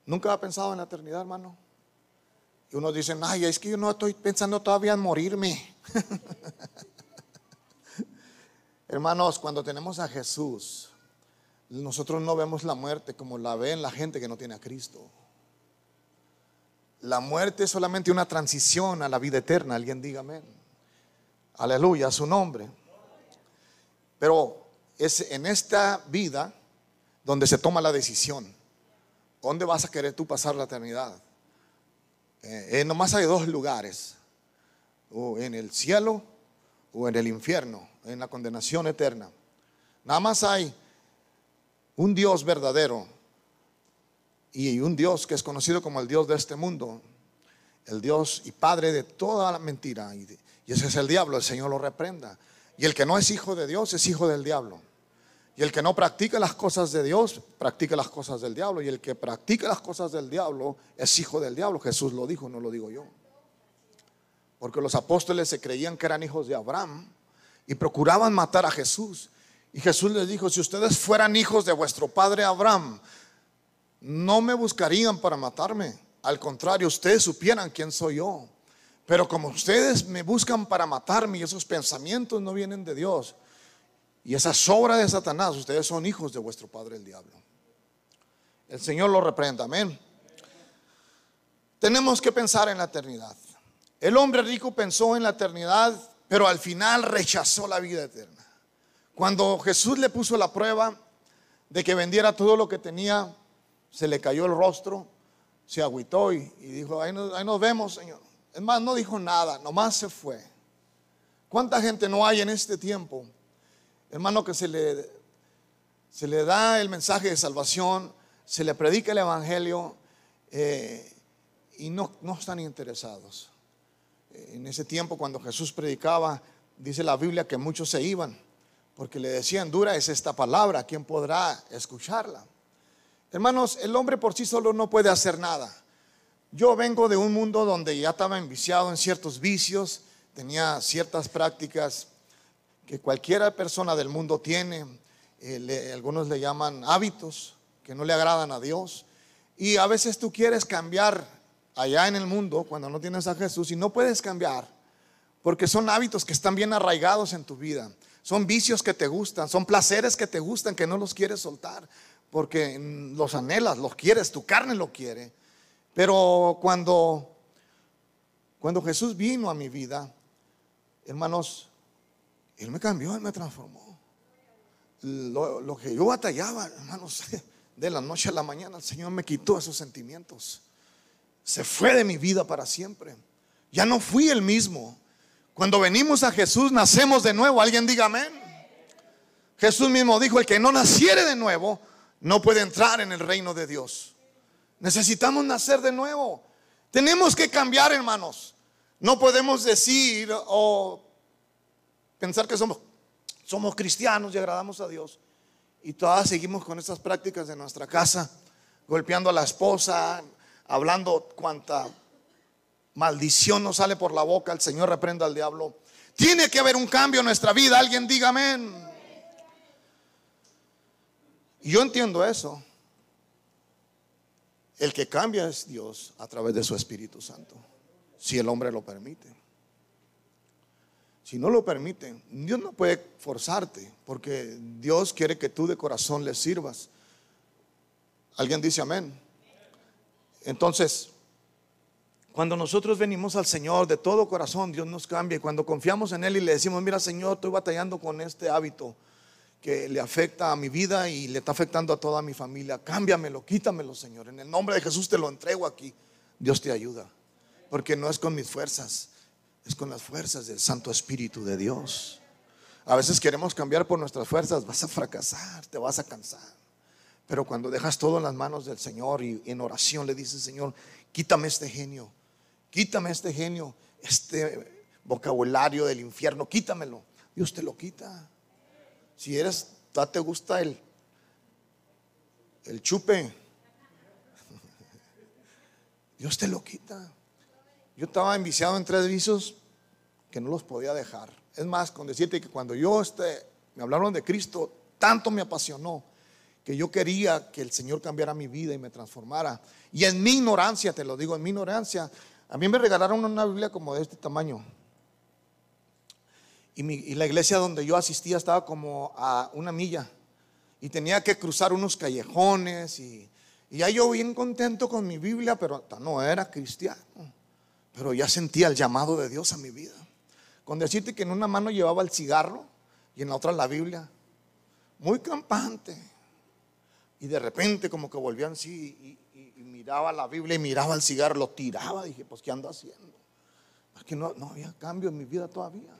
¿Nunca ha pensado en la eternidad, hermano? Y uno dice, ay, es que yo no estoy pensando todavía en morirme. Hermanos, cuando tenemos a Jesús, nosotros no vemos la muerte como la ven la gente que no tiene a Cristo. La muerte es solamente una transición a la vida eterna. Alguien diga amén. Aleluya, a su nombre. Pero es en esta vida donde se toma la decisión. ¿Dónde vas a querer tú pasar la eternidad? Eh, eh, nomás hay dos lugares. O en el cielo o en el infierno, en la condenación eterna. Nada más hay un Dios verdadero y un Dios que es conocido como el Dios de este mundo, el Dios y Padre de toda la mentira. Y, ese es el diablo, el Señor lo reprenda. Y el que no es hijo de Dios es hijo del diablo. Y el que no practica las cosas de Dios, practica las cosas del diablo. Y el que practica las cosas del diablo es hijo del diablo. Jesús lo dijo, no lo digo yo. Porque los apóstoles se creían que eran hijos de Abraham y procuraban matar a Jesús. Y Jesús les dijo, si ustedes fueran hijos de vuestro padre Abraham, no me buscarían para matarme. Al contrario, ustedes supieran quién soy yo. Pero como ustedes me buscan para matarme y esos pensamientos no vienen de Dios y esa sobra de Satanás, ustedes son hijos de vuestro padre el diablo. El Señor lo reprenda, amén. Tenemos que pensar en la eternidad. El hombre rico pensó en la eternidad, pero al final rechazó la vida eterna. Cuando Jesús le puso la prueba de que vendiera todo lo que tenía, se le cayó el rostro, se agüitó y, dijo, ahí nos, vemos, Señor. Es más, no dijo nada, nomás se fue. ¿Cuánta gente no hay en este tiempo, hermano, que se le, se le da el mensaje de salvación, se le predica el Evangelio eh, y no, no están interesados? En ese tiempo, cuando Jesús predicaba, dice la Biblia que muchos se iban porque le decían, dura es esta palabra, ¿quién podrá escucharla? Hermanos, el hombre por sí solo no puede hacer nada. Yo vengo de un mundo donde ya estaba enviciado en ciertos vicios, tenía ciertas prácticas que cualquiera persona del mundo tiene, eh, algunos le llaman hábitos que no le agradan a Dios. Y a veces tú quieres cambiar allá en el mundo cuando no tienes a Jesús y no puedes cambiar porque son hábitos que están bien arraigados en tu vida. Son vicios que te gustan, son placeres que te gustan, que no los quieres soltar, porque los anhelas, los quieres, tu carne lo quiere. Pero cuando, cuando Jesús vino a mi vida, hermanos, Él me cambió, Él me transformó. Lo, que yo batallaba, hermanos, de la noche a la mañana, el Señor me quitó esos sentimientos. Se fue de mi vida para siempre. Ya no fui el mismo. Cuando venimos a Jesús, nacemos de nuevo. Alguien diga amén. Jesús mismo dijo, el que no naciere de nuevo, no puede entrar en el reino de Dios. Necesitamos nacer de nuevo. Tenemos que cambiar, hermanos. No podemos decir o pensar que somos, cristianos y agradamos a Dios. Y todas seguimos con estas prácticas de nuestra casa, golpeando a la esposa, hablando cuanta maldición no sale por la boca, el Señor reprenda al diablo. Tiene que haber un cambio en nuestra vida, alguien diga amén. Yo entiendo eso. El que cambia es Dios a través de su Espíritu Santo, si el hombre lo permite. Si no lo permite, Dios no puede forzarte, porque Dios quiere que tú de corazón le sirvas. ¿Alguien dice amén? Entonces, cuando nosotros venimos al Señor de todo corazón, Dios nos cambia. Y cuando confiamos en Él y le decimos, mira Señor, estoy batallando con este hábito que le afecta a mi vida y le está afectando a toda mi familia, cámbiamelo, quítamelo, Señor. En el nombre de Jesús te lo entrego aquí. Dios te ayuda. Porque no es con mis fuerzas, es con las fuerzas del Santo Espíritu de Dios. A veces queremos cambiar por nuestras fuerzas, vas a fracasar, te vas a cansar. Pero cuando dejas todo en las manos del Señor y en oración le dices, Señor, quítame este genio quítame este genio, este vocabulario del infierno, quítamelo. Dios te lo quita. Si eres, te gusta el, el chupe, Dios te lo quita. Yo estaba enviciado en tres vicios que no los podía dejar. Es más, con decirte que cuando yo este, me hablaron de Cristo, tanto me apasionó que yo quería que el Señor cambiara mi vida y me transformara. Y en mi ignorancia, te lo digo, en mi ignorancia, a mí me regalaron una Biblia como de este tamaño. Y, la iglesia donde yo asistía estaba como a una milla. Y tenía que cruzar unos callejones. Y, y ya yo bien contento con mi Biblia, pero no era cristiano. Pero ya sentía el llamado de Dios a mi vida. Con decirte que en una mano llevaba el cigarro y en la otra la Biblia. Muy campante. Y de repente como que volvían así y, miraba la Biblia y miraba el cigarro, lo tiraba. Dije, pues ¿qué ando haciendo? Es que no, no había cambio en mi vida todavía.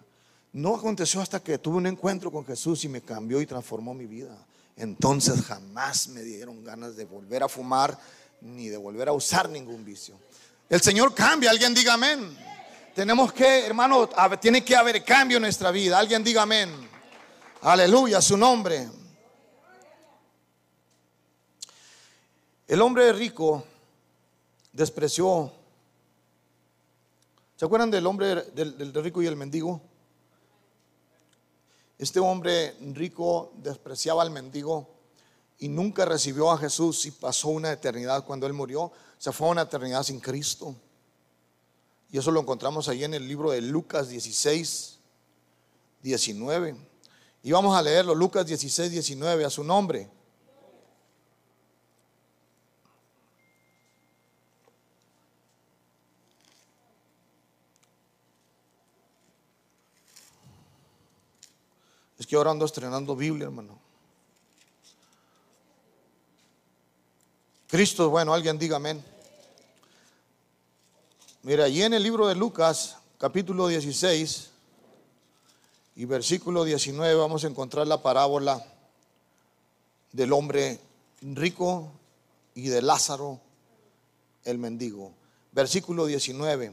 No aconteció hasta que tuve un encuentro con Jesús y me cambió y transformó mi vida. Entonces jamás me dieron ganas de volver a fumar ni de volver a usar ningún vicio. El Señor cambia, alguien diga amén. Tenemos que, hermano, tiene que haber cambio en nuestra vida. Alguien diga amén. Aleluya, su nombre. El hombre rico despreció. ¿Se acuerdan del hombre del, rico y el mendigo? Este hombre rico despreciaba al mendigo y nunca recibió a Jesús y pasó una eternidad cuando él murió. Se fue a una eternidad sin Cristo. Y eso lo encontramos ahí en el libro de Lucas 16, 19. Y vamos a leerlo, Lucas 16, 19, a su nombre. Es que ahora ando estrenando Biblia, hermano. Cristo, bueno, alguien diga amén. Mira, allí en el libro de Lucas, capítulo 16 y versículo 19, vamos a encontrar la parábola del hombre rico y de Lázaro, el mendigo. Versículo 19.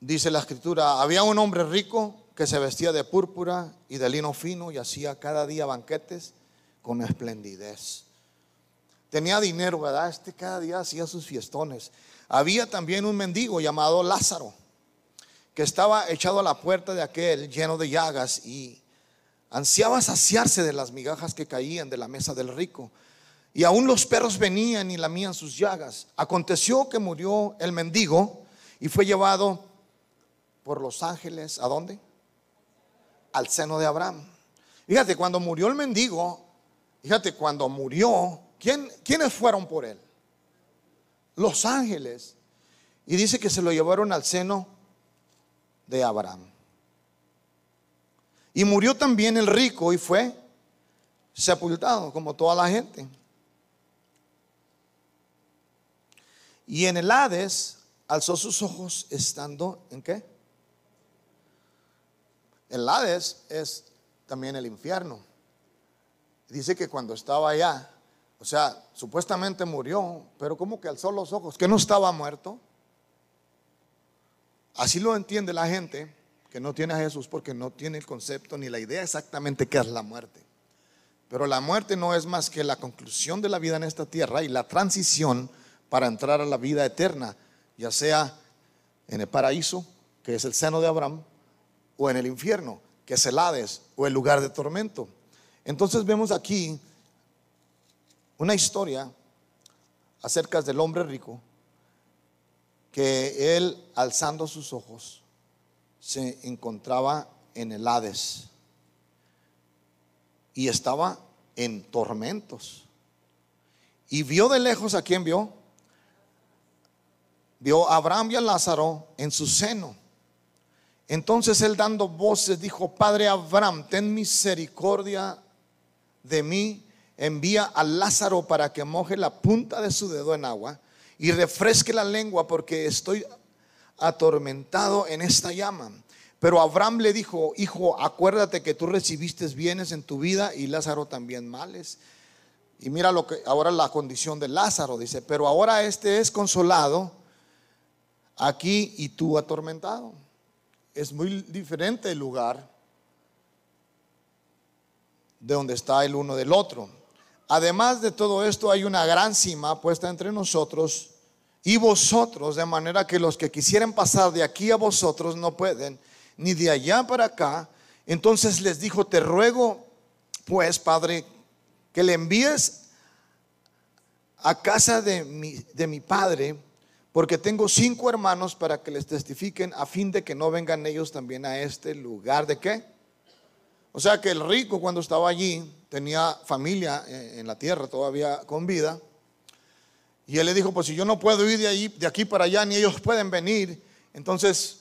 Dice la escritura, había un hombre rico que se vestía de púrpura y de lino fino y hacía cada día banquetes con esplendidez. Tenía dinero, ¿verdad? Este cada día hacía sus fiestones. Había también un mendigo llamado Lázaro, que estaba echado a la puerta de aquel lleno de llagas y ansiaba saciarse de las migajas que caían de la mesa del rico. Y aún los perros venían y lamían sus llagas. Aconteció que murió el mendigo y fue llevado por los ángeles, ¿a dónde? Al seno de Abraham. Fíjate, cuando murió el mendigo, fíjate, cuando murió, ¿quién, ¿quiénes fueron por él? Los ángeles. Y dice que se lo llevaron al seno de Abraham. Y murió también el rico y fue sepultado, como toda la gente. Y en el Hades alzó sus ojos estando en qué? El Hades es también el infierno. Dice que cuando estaba allá, o sea, supuestamente murió, pero como que alzó los ojos, que no estaba muerto. Así lo entiende la gente que no tiene a Jesús porque no tiene el concepto ni la idea exactamente qué es la muerte. Pero la muerte no es más que la conclusión de la vida en esta tierra y la transición para entrar a la vida eterna, ya sea en el paraíso, que es el seno de Abraham, o en el infierno, que es el Hades o el lugar de tormento. Entonces vemos aquí una historia acerca del hombre rico que él alzando sus ojos se encontraba en el Hades y estaba en tormentos. Y vio de lejos a quién vio. Vio a Abraham y a Lázaro en su seno. Entonces él dando voces dijo, Padre Abraham, ten misericordia de mí, envía a Lázaro para que moje la punta de su dedo en agua y refresque la lengua porque estoy atormentado en esta llama. Pero Abraham le dijo, hijo, acuérdate que tú recibiste bienes en tu vida y Lázaro también males. Y mira lo que ahora la condición de Lázaro dice, pero ahora este es consolado aquí y tú atormentado es muy diferente el lugar de donde está el uno del otro. Además de todo esto, hay una gran cima puesta entre nosotros y vosotros, de manera que los que quisieran pasar de aquí a vosotros no pueden, ni de allá para acá. Entonces les dijo, te ruego, pues, Padre, que le envíes a casa de mi, de mi Padre, porque tengo cinco hermanos para que les testifiquen a fin de que no vengan ellos también a este lugar de qué. O sea que el rico cuando estaba allí tenía familia en la tierra todavía con vida. Y él le dijo, pues si yo no puedo ir de, ahí, de aquí para allá, ni ellos pueden venir, entonces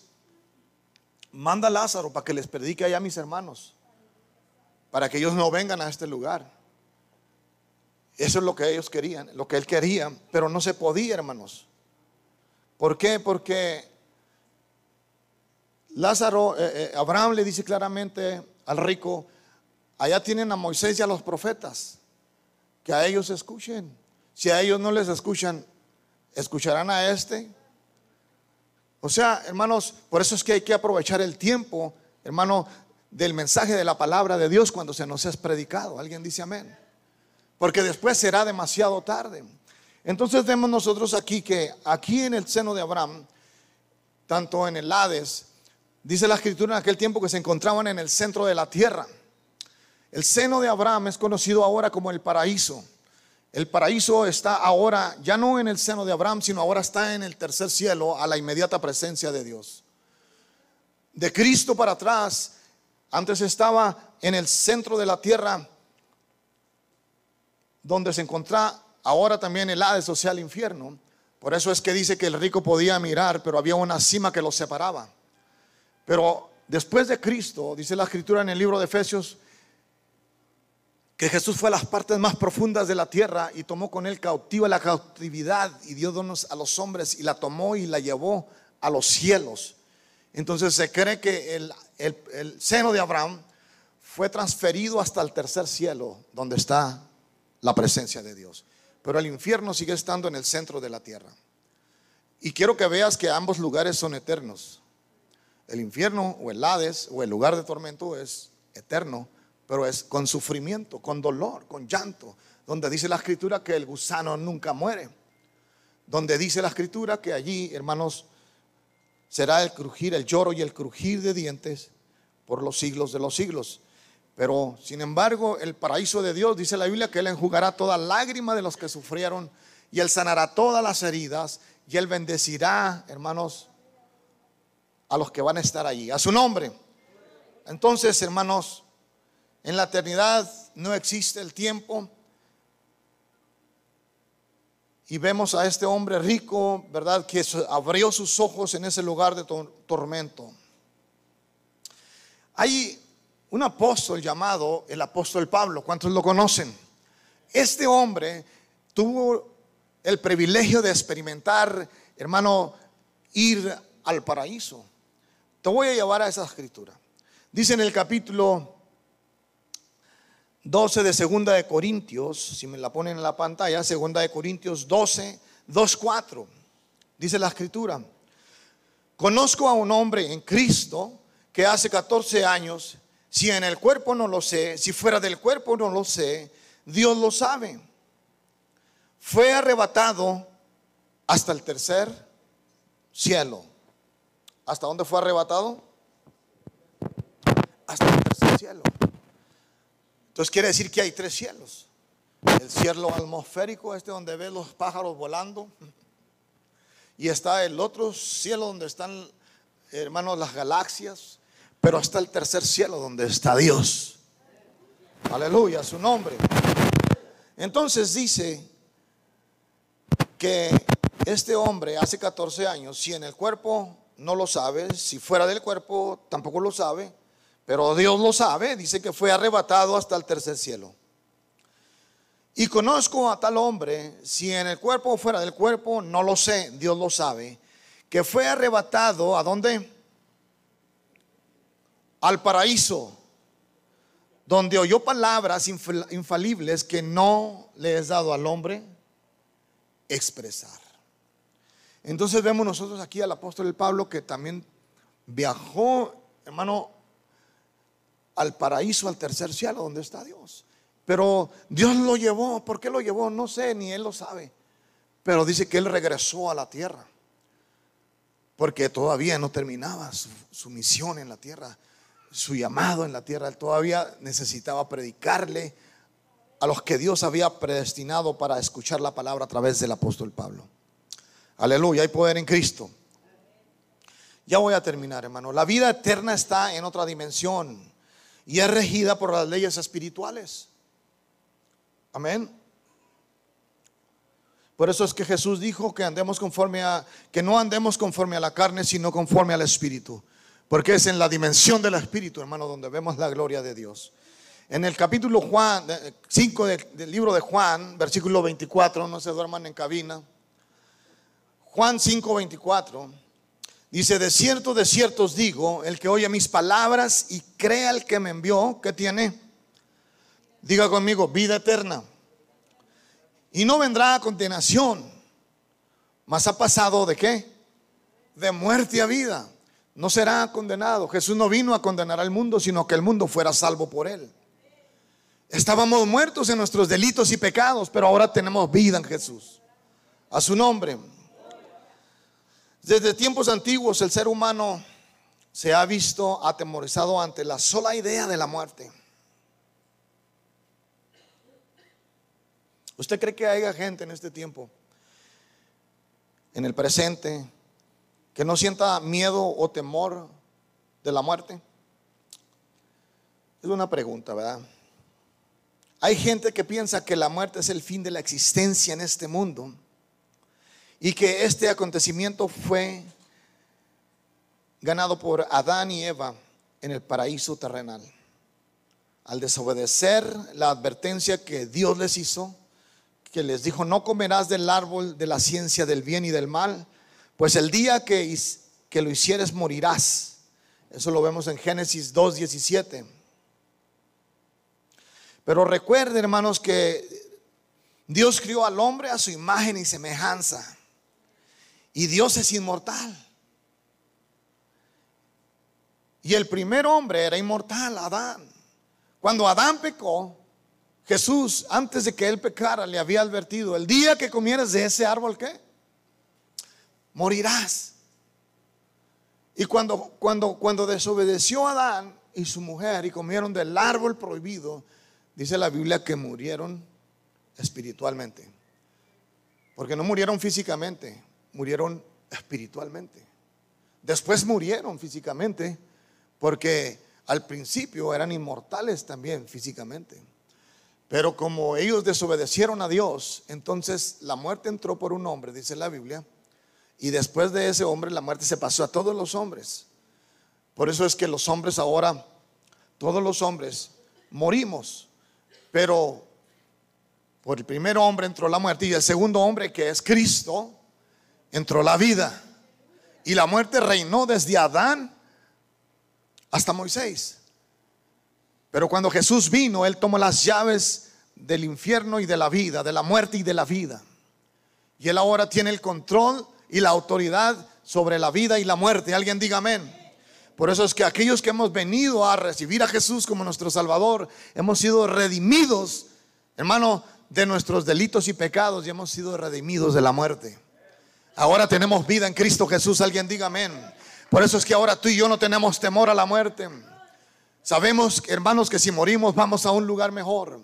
manda a Lázaro para que les predique allá a mis hermanos, para que ellos no vengan a este lugar. Eso es lo que ellos querían, lo que él quería, pero no se podía, hermanos. ¿Por qué? Porque Lázaro, eh, eh, Abraham le dice claramente al rico, allá tienen a Moisés y a los profetas, que a ellos escuchen. Si a ellos no les escuchan, ¿escucharán a este? O sea, hermanos, por eso es que hay que aprovechar el tiempo, hermano, del mensaje de la palabra de Dios cuando se nos es predicado. ¿Alguien dice amén? Porque después será demasiado tarde. Entonces vemos nosotros aquí que aquí en el seno de Abraham, tanto en el Hades, dice la escritura en aquel tiempo que se encontraban en el centro de la tierra. El seno de Abraham es conocido ahora como el paraíso. El paraíso está ahora ya no en el seno de Abraham, sino ahora está en el tercer cielo a la inmediata presencia de Dios. De Cristo para atrás, antes estaba en el centro de la tierra, donde se encontraba Ahora también el Hades, o sea, el infierno. Por eso es que dice que el rico podía mirar, pero había una cima que los separaba. Pero después de Cristo, dice la escritura en el libro de Efesios, que Jesús fue a las partes más profundas de la tierra y tomó con él cautiva la cautividad y dio donos a los hombres y la tomó y la llevó a los cielos. Entonces se cree que el, el seno de Abraham fue transferido hasta el tercer cielo, donde está la presencia de Dios pero el infierno sigue estando en el centro de la tierra. Y quiero que veas que ambos lugares son eternos. El infierno o el Hades o el lugar de tormento es eterno, pero es con sufrimiento, con dolor, con llanto, donde dice la escritura que el gusano nunca muere, donde dice la escritura que allí, hermanos, será el crujir, el lloro y el crujir de dientes por los siglos de los siglos. Pero, sin embargo, el paraíso de Dios, dice la Biblia, que Él enjugará toda lágrima de los que sufrieron y Él sanará todas las heridas y Él bendecirá, hermanos, a los que van a estar allí, a su nombre. Entonces, hermanos, en la eternidad no existe el tiempo. Y vemos a este hombre rico, ¿verdad? Que abrió sus ojos en ese lugar de tormento. Hay un apóstol llamado el apóstol Pablo. ¿Cuántos lo conocen? Este hombre tuvo el privilegio de experimentar, hermano, ir al paraíso. Te voy a llevar a esa escritura. Dice en el capítulo 12 de Segunda de Corintios, si me la ponen en la pantalla, Segunda de Corintios 12, 2, 4. Dice la escritura, conozco a un hombre en Cristo que hace 14 años si en el cuerpo no lo sé, si fuera del cuerpo no lo sé, Dios lo sabe. Fue arrebatado hasta el tercer cielo. ¿Hasta dónde fue arrebatado? Hasta el tercer cielo. Entonces quiere decir que hay tres cielos. El cielo atmosférico, este donde ves los pájaros volando. Y está el otro cielo donde están, hermanos, las galaxias pero hasta el tercer cielo donde está Dios. Aleluya, su nombre. Entonces dice que este hombre hace 14 años, si en el cuerpo no lo sabe, si fuera del cuerpo tampoco lo sabe, pero Dios lo sabe, dice que fue arrebatado hasta el tercer cielo. Y conozco a tal hombre, si en el cuerpo o fuera del cuerpo, no lo sé, Dios lo sabe, que fue arrebatado a dónde? al paraíso, donde oyó palabras infalibles que no le es dado al hombre expresar. Entonces vemos nosotros aquí al apóstol Pablo que también viajó, hermano, al paraíso, al tercer cielo, donde está Dios. Pero Dios lo llevó. ¿Por qué lo llevó? No sé, ni Él lo sabe. Pero dice que él regresó a la tierra. Porque todavía no terminaba su, misión en la tierra, su llamado en la tierra. Él todavía necesitaba predicarle a los que Dios había predestinado para escuchar la palabra a través del apóstol Pablo. Aleluya, hay poder en Cristo. Ya voy a terminar, hermano. La vida eterna está en otra dimensión y es regida por las leyes espirituales. Amén. Por eso es que Jesús dijo que andemos conforme a que no andemos conforme a la carne, sino conforme al espíritu, porque es en la dimensión del espíritu, hermano, donde vemos la gloria de Dios. En el capítulo Juan 5 del libro de Juan, versículo 24, no se duerman en cabina. Juan 5, 24 dice: De cierto, de cierto os digo, el que oye mis palabras y crea el que me envió, que tiene, diga conmigo, vida eterna. Y no vendrá a condenación, mas ha pasado de qué? De muerte a vida. No será condenado. Jesús no vino a condenar al mundo, sino que el mundo fuera salvo por él. Estábamos muertos en nuestros delitos y pecados, pero ahora tenemos vida en Jesús. A su nombre. Desde tiempos antiguos el ser humano se ha visto atemorizado ante la sola idea de la muerte. ¿Usted cree que haya gente en este tiempo, en el presente, que no sienta miedo o temor de la muerte? Es una pregunta, ¿verdad? Hay gente que piensa que la muerte es el fin de la existencia en este mundo y que este acontecimiento fue ganado por Adán y Eva en el paraíso terrenal. Al desobedecer la advertencia que Dios les hizo, que les dijo, no comerás del árbol de la ciencia del bien y del mal, pues el día que, lo hicieres morirás. Eso lo vemos en Génesis 2.17. Pero recuerden, hermanos, que Dios crió al hombre a su imagen y semejanza. Y Dios es inmortal. Y el primer hombre era inmortal, Adán. Cuando Adán pecó, Jesús, antes de que él pecara, le había advertido, el día que comieras de ese árbol, ¿qué? Morirás. Y cuando, cuando, cuando desobedeció Adán y su mujer y comieron del árbol prohibido, dice la Biblia que murieron espiritualmente. Porque no murieron físicamente, murieron espiritualmente. Después murieron físicamente porque al principio eran inmortales también físicamente. Pero como ellos desobedecieron a Dios, entonces la muerte entró por un hombre, dice la Biblia, y después de ese hombre la muerte se pasó a todos los hombres. Por eso es que los hombres ahora, todos los hombres, morimos pero por el primer hombre entró la muerte y el segundo hombre, que es Cristo, entró la vida. Y la muerte reinó desde Adán hasta Moisés. Pero cuando Jesús vino, Él tomó las llaves del infierno y de la vida, de la muerte y de la vida. Y Él ahora tiene el control y la autoridad sobre la vida y la muerte. Alguien diga amén. Por eso es que aquellos que hemos venido a recibir a Jesús como nuestro Salvador, hemos sido redimidos, hermano, de nuestros delitos y pecados y hemos sido redimidos de la muerte. Ahora tenemos vida en Cristo Jesús, alguien diga amén. Por eso es que ahora tú y yo no tenemos temor a la muerte. Sabemos, hermanos, que si morimos vamos a un lugar mejor.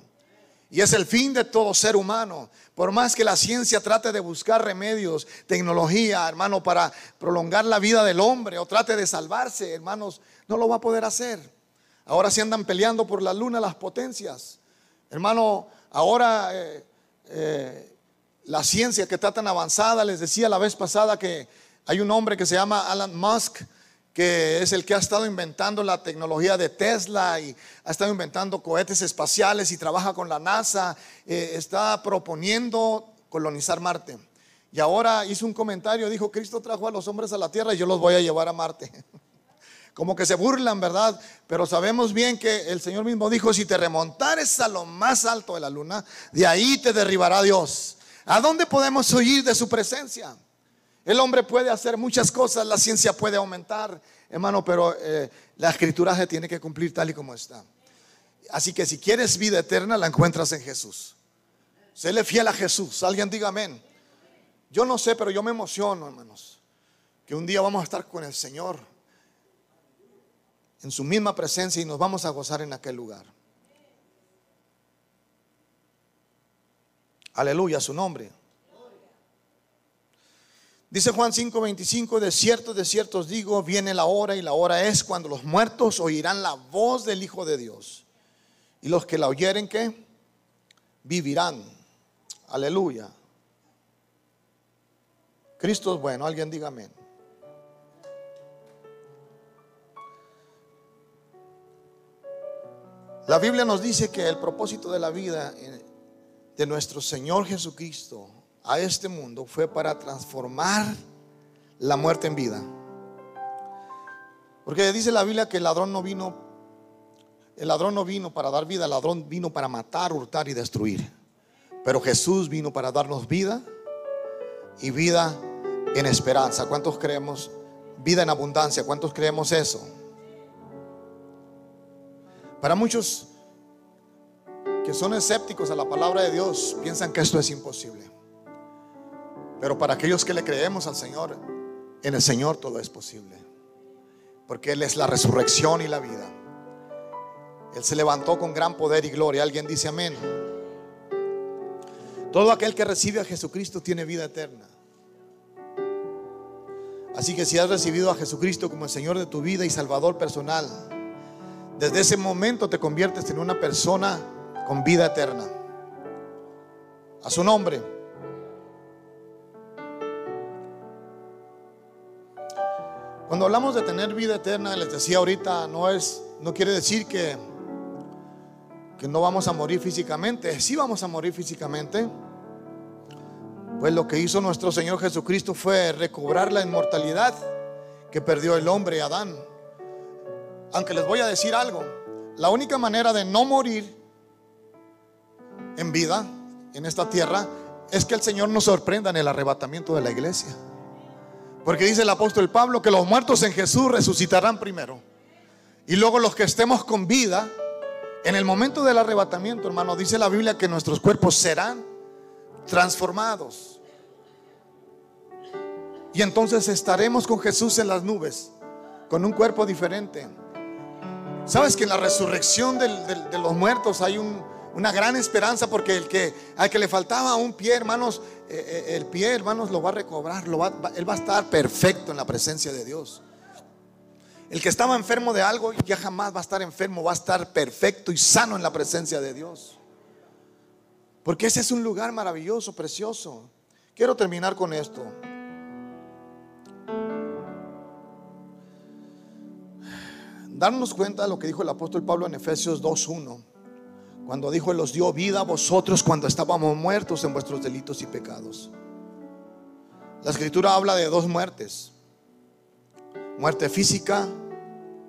Y es el fin de todo ser humano. Por más que la ciencia trate de buscar remedios, tecnología, hermano, para prolongar la vida del hombre o trate de salvarse, hermanos, no lo va a poder hacer. Ahora se andan peleando por la luna las potencias. Hermano, ahora eh, eh, la ciencia que está tan avanzada, les decía la vez pasada que hay un hombre que se llama Alan Musk, que es el que ha estado inventando la tecnología de Tesla y ha estado inventando cohetes espaciales y trabaja con la NASA, eh, está proponiendo colonizar Marte. Y ahora hizo un comentario, dijo, Cristo trajo a los hombres a la tierra y yo los voy a llevar a Marte. Como que se burlan, ¿verdad? Pero sabemos bien que el Señor mismo dijo, si te remontares a lo más alto de la luna, de ahí te derribará Dios. ¿A dónde podemos huir de su presencia? El hombre puede hacer muchas cosas, la ciencia puede aumentar, hermano, pero eh, la escritura se tiene que cumplir tal y como está. Así que si quieres vida eterna, la encuentras en Jesús. Séle fiel a Jesús. Alguien diga amén. Yo no sé, pero yo me emociono, hermanos, que un día vamos a estar con el Señor en su misma presencia y nos vamos a gozar en aquel lugar. Aleluya, su nombre. Dice Juan 5:25, de cierto, de cierto os digo, viene la hora y la hora es cuando los muertos oirán la voz del Hijo de Dios. Y los que la oyeren, ¿qué? Vivirán. Aleluya. Cristo es bueno, alguien diga amén. La Biblia nos dice que el propósito de la vida de nuestro Señor Jesucristo a este mundo fue para transformar la muerte en vida. Porque dice la Biblia que el ladrón no vino, el ladrón no vino para dar vida, el ladrón vino para matar, hurtar y destruir. Pero Jesús vino para darnos vida y vida en esperanza. ¿Cuántos creemos vida en abundancia? ¿Cuántos creemos eso? Para muchos que son escépticos a la palabra de Dios, piensan que esto es imposible. Pero para aquellos que le creemos al Señor, en el Señor todo es posible. Porque Él es la resurrección y la vida. Él se levantó con gran poder y gloria. Alguien dice amén. Todo aquel que recibe a Jesucristo tiene vida eterna. Así que si has recibido a Jesucristo como el Señor de tu vida y Salvador personal, desde ese momento te conviertes en una persona con vida eterna. A su nombre. Cuando hablamos de tener vida eterna, les decía ahorita, no es no quiere decir que que no vamos a morir físicamente, sí vamos a morir físicamente. Pues lo que hizo nuestro Señor Jesucristo fue recobrar la inmortalidad que perdió el hombre Adán. Aunque les voy a decir algo, la única manera de no morir en vida en esta tierra es que el Señor nos sorprenda en el arrebatamiento de la iglesia. Porque dice el apóstol Pablo que los muertos en Jesús resucitarán primero. Y luego los que estemos con vida, en el momento del arrebatamiento, hermano, dice la Biblia que nuestros cuerpos serán transformados. Y entonces estaremos con Jesús en las nubes, con un cuerpo diferente. ¿Sabes que en la resurrección de los muertos hay un, una gran esperanza porque el que al que le faltaba un pie, hermanos, eh, eh, el pie, hermanos, lo va a recobrar, va, él va a estar perfecto en la presencia de Dios. El que estaba enfermo de algo ya jamás va a estar enfermo, va a estar perfecto y sano en la presencia de Dios. Porque ese es un lugar maravilloso, precioso. Quiero terminar con esto. Darnos cuenta de lo que dijo el apóstol Pablo en Efesios 2.1. Cuando dijo, los dio vida a vosotros cuando estábamos muertos en vuestros delitos y pecados. La escritura habla de dos muertes. Muerte física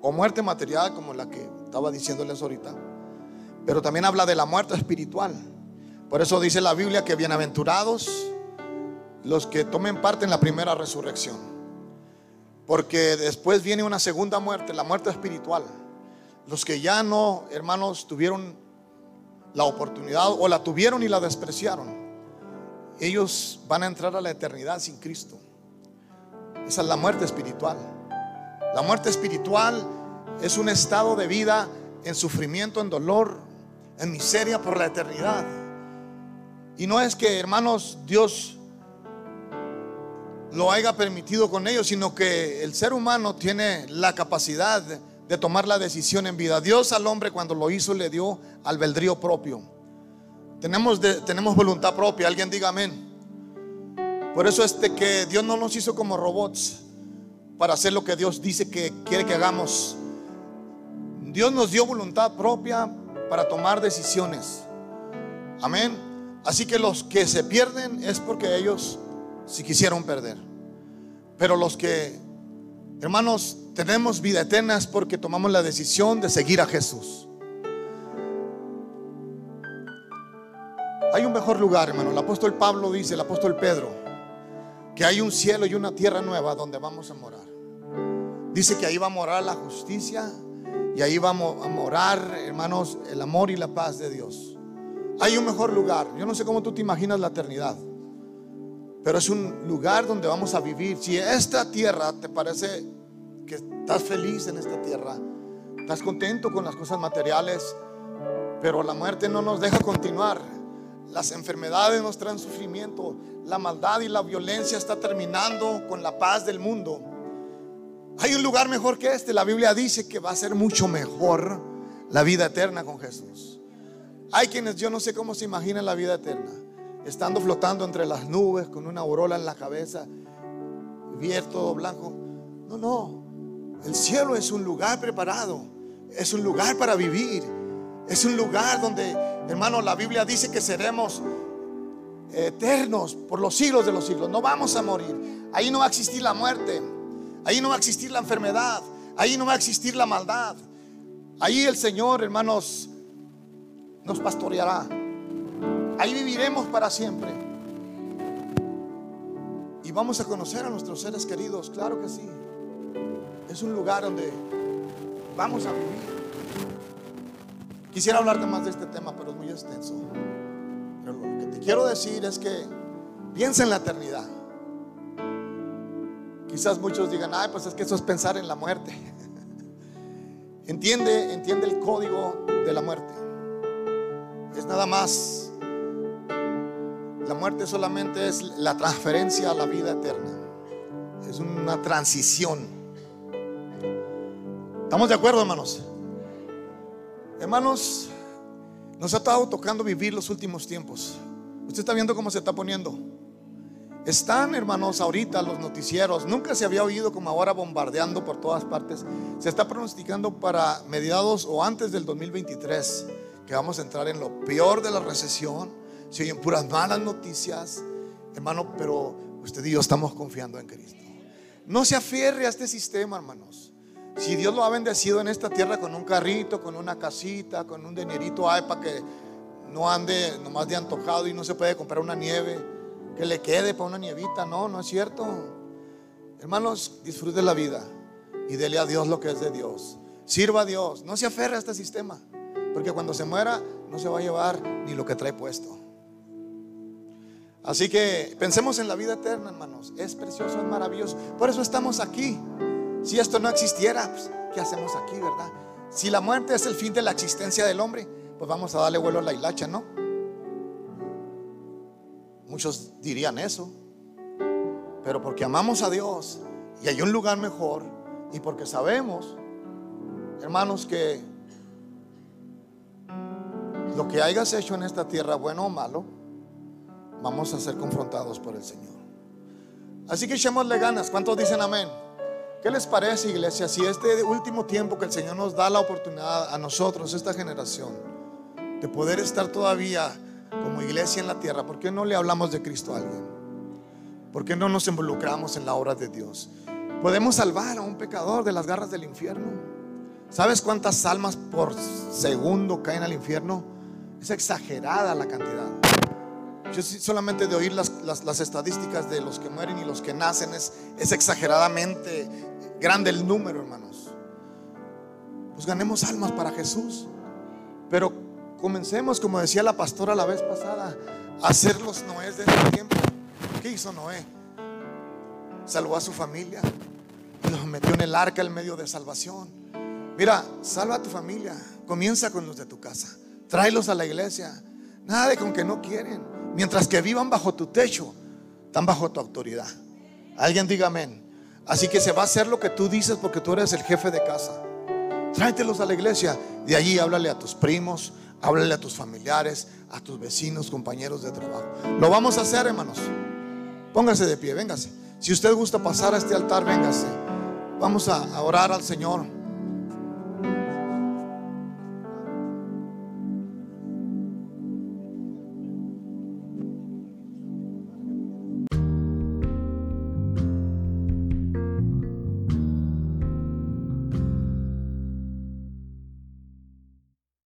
o muerte material como la que estaba diciéndoles ahorita. Pero también habla de la muerte espiritual. Por eso dice la Biblia que bienaventurados los que tomen parte en la primera resurrección. Porque después viene una segunda muerte, la muerte espiritual. Los que ya no, hermanos, tuvieron la oportunidad o la tuvieron y la despreciaron, ellos van a entrar a la eternidad sin Cristo. Esa es la muerte espiritual. La muerte espiritual es un estado de vida en sufrimiento, en dolor, en miseria por la eternidad. Y no es que, hermanos, Dios lo haya permitido con ellos, sino que el ser humano tiene la capacidad de de tomar la decisión en vida. Dios al hombre cuando lo hizo le dio albedrío propio. Tenemos, tenemos voluntad propia, alguien diga amén. Por eso es que Dios no nos hizo como robots para hacer lo que Dios dice que quiere que hagamos. Dios nos dio voluntad propia para tomar decisiones. Amén. Así que los que se pierden es porque ellos si quisieron perder. Pero los que, hermanos, tenemos vida eterna porque tomamos la decisión de seguir a Jesús. Hay un mejor lugar, hermano. El apóstol Pablo dice, el apóstol Pedro, que hay un cielo y una tierra nueva donde vamos a morar. Dice que ahí va a morar la justicia y ahí va a morar, hermanos, el amor y la paz de Dios. Hay un mejor lugar. Yo no sé cómo tú te imaginas la eternidad. pero es un lugar donde vamos a vivir. Si esta tierra te parece que estás feliz en esta tierra, estás contento con las cosas materiales, pero la muerte no nos deja continuar. Las enfermedades nos traen sufrimiento, la maldad y la violencia está terminando con la paz del mundo. Hay un lugar mejor que este. La Biblia dice que va a ser mucho mejor la vida eterna con Jesús. Hay quienes yo no sé cómo se imaginan la vida eterna estando flotando entre las nubes con una aurola en la cabeza, vier todo blanco. No, no. El cielo es un lugar preparado, es un lugar para vivir, es un lugar donde, hermano, la Biblia dice que seremos eternos por los siglos de los siglos. No vamos a morir. Ahí no va a existir la muerte, ahí no va a existir la enfermedad, ahí no va a existir la maldad. Ahí el Señor, hermanos, nos pastoreará. Ahí viviremos para siempre. Y vamos a conocer a nuestros seres queridos, claro que sí. Es un lugar donde vamos a vivir. Quisiera hablarte más de este tema, pero es muy extenso. Pero lo que te quiero decir es que piensa en la eternidad. Quizás muchos digan, ay, pues es que eso es pensar en la muerte. entiende, entiende el código de la muerte. Es nada más la muerte solamente es la transferencia a la vida eterna. Es una transición. ¿Estamos de acuerdo, hermanos? Hermanos, nos ha estado tocando vivir los últimos tiempos. Usted está viendo cómo se está poniendo. Están, hermanos, ahorita los noticieros. Nunca se había oído como ahora bombardeando por todas partes. Se está pronosticando para mediados o antes del 2023 que vamos a entrar en lo peor de la recesión se oyen puras malas noticias, hermano, pero usted y yo estamos confiando en Cristo. No se aferre a este sistema, hermanos. Si Dios lo ha bendecido en esta tierra con un carrito, con una casita, con un dinerito ay, para que no ande nomás de antojado y no se puede comprar una nieve, que le quede para una nievita, no, no es cierto. Hermanos, disfrute la vida y dele a Dios lo que es de Dios. Sirva a Dios, no se aferre a este sistema, porque cuando se muera no se va a llevar ni lo que trae puesto. Así que pensemos en la vida eterna, hermanos. Es precioso, es maravilloso. Por eso estamos aquí. Si esto no existiera, pues, ¿qué hacemos aquí, verdad? Si la muerte es el fin de la existencia del hombre, pues vamos a darle vuelo a la hilacha, ¿no? Muchos dirían eso. Pero porque amamos a Dios y hay un lugar mejor y porque sabemos, hermanos, que lo que hayas hecho en esta tierra, bueno o malo, vamos a ser confrontados por el Señor. Así que echémosle ganas. ¿Cuántos dicen amén? ¿Qué les parece, iglesia? Si este último tiempo que el Señor nos da la oportunidad a nosotros, esta generación, de poder estar todavía como iglesia en la tierra, ¿por qué no le hablamos de Cristo a alguien? ¿Por qué no nos involucramos en la obra de Dios? Podemos salvar a un pecador de las garras del infierno. ¿Sabes cuántas almas por segundo caen al infierno? Es exagerada la cantidad. Yo solamente de oír las, estadísticas de los que mueren y los que nacen es, es exageradamente grande el número, hermanos. Pues ganemos almas para Jesús. Pero comencemos, como decía la pastora la vez pasada, a hacer los Noés de este tiempo. ¿Qué hizo Noé? Salvó a su familia los metió en el arca en medio de salvación. Mira, salva a tu familia. Comienza con los de tu casa. Tráelos a la iglesia. Nada de con que no quieren. Mientras que vivan bajo tu techo, están bajo tu autoridad. Alguien diga amén. Así que se va a hacer lo que tú dices porque tú eres el jefe de casa. Tráetelos a la iglesia. De allí háblale a tus primos, háblale a tus familiares, a tus vecinos, compañeros de trabajo. Lo vamos a hacer, hermanos. Póngase de pie, véngase. Si usted gusta pasar a este altar, véngase. Vamos a orar al Señor.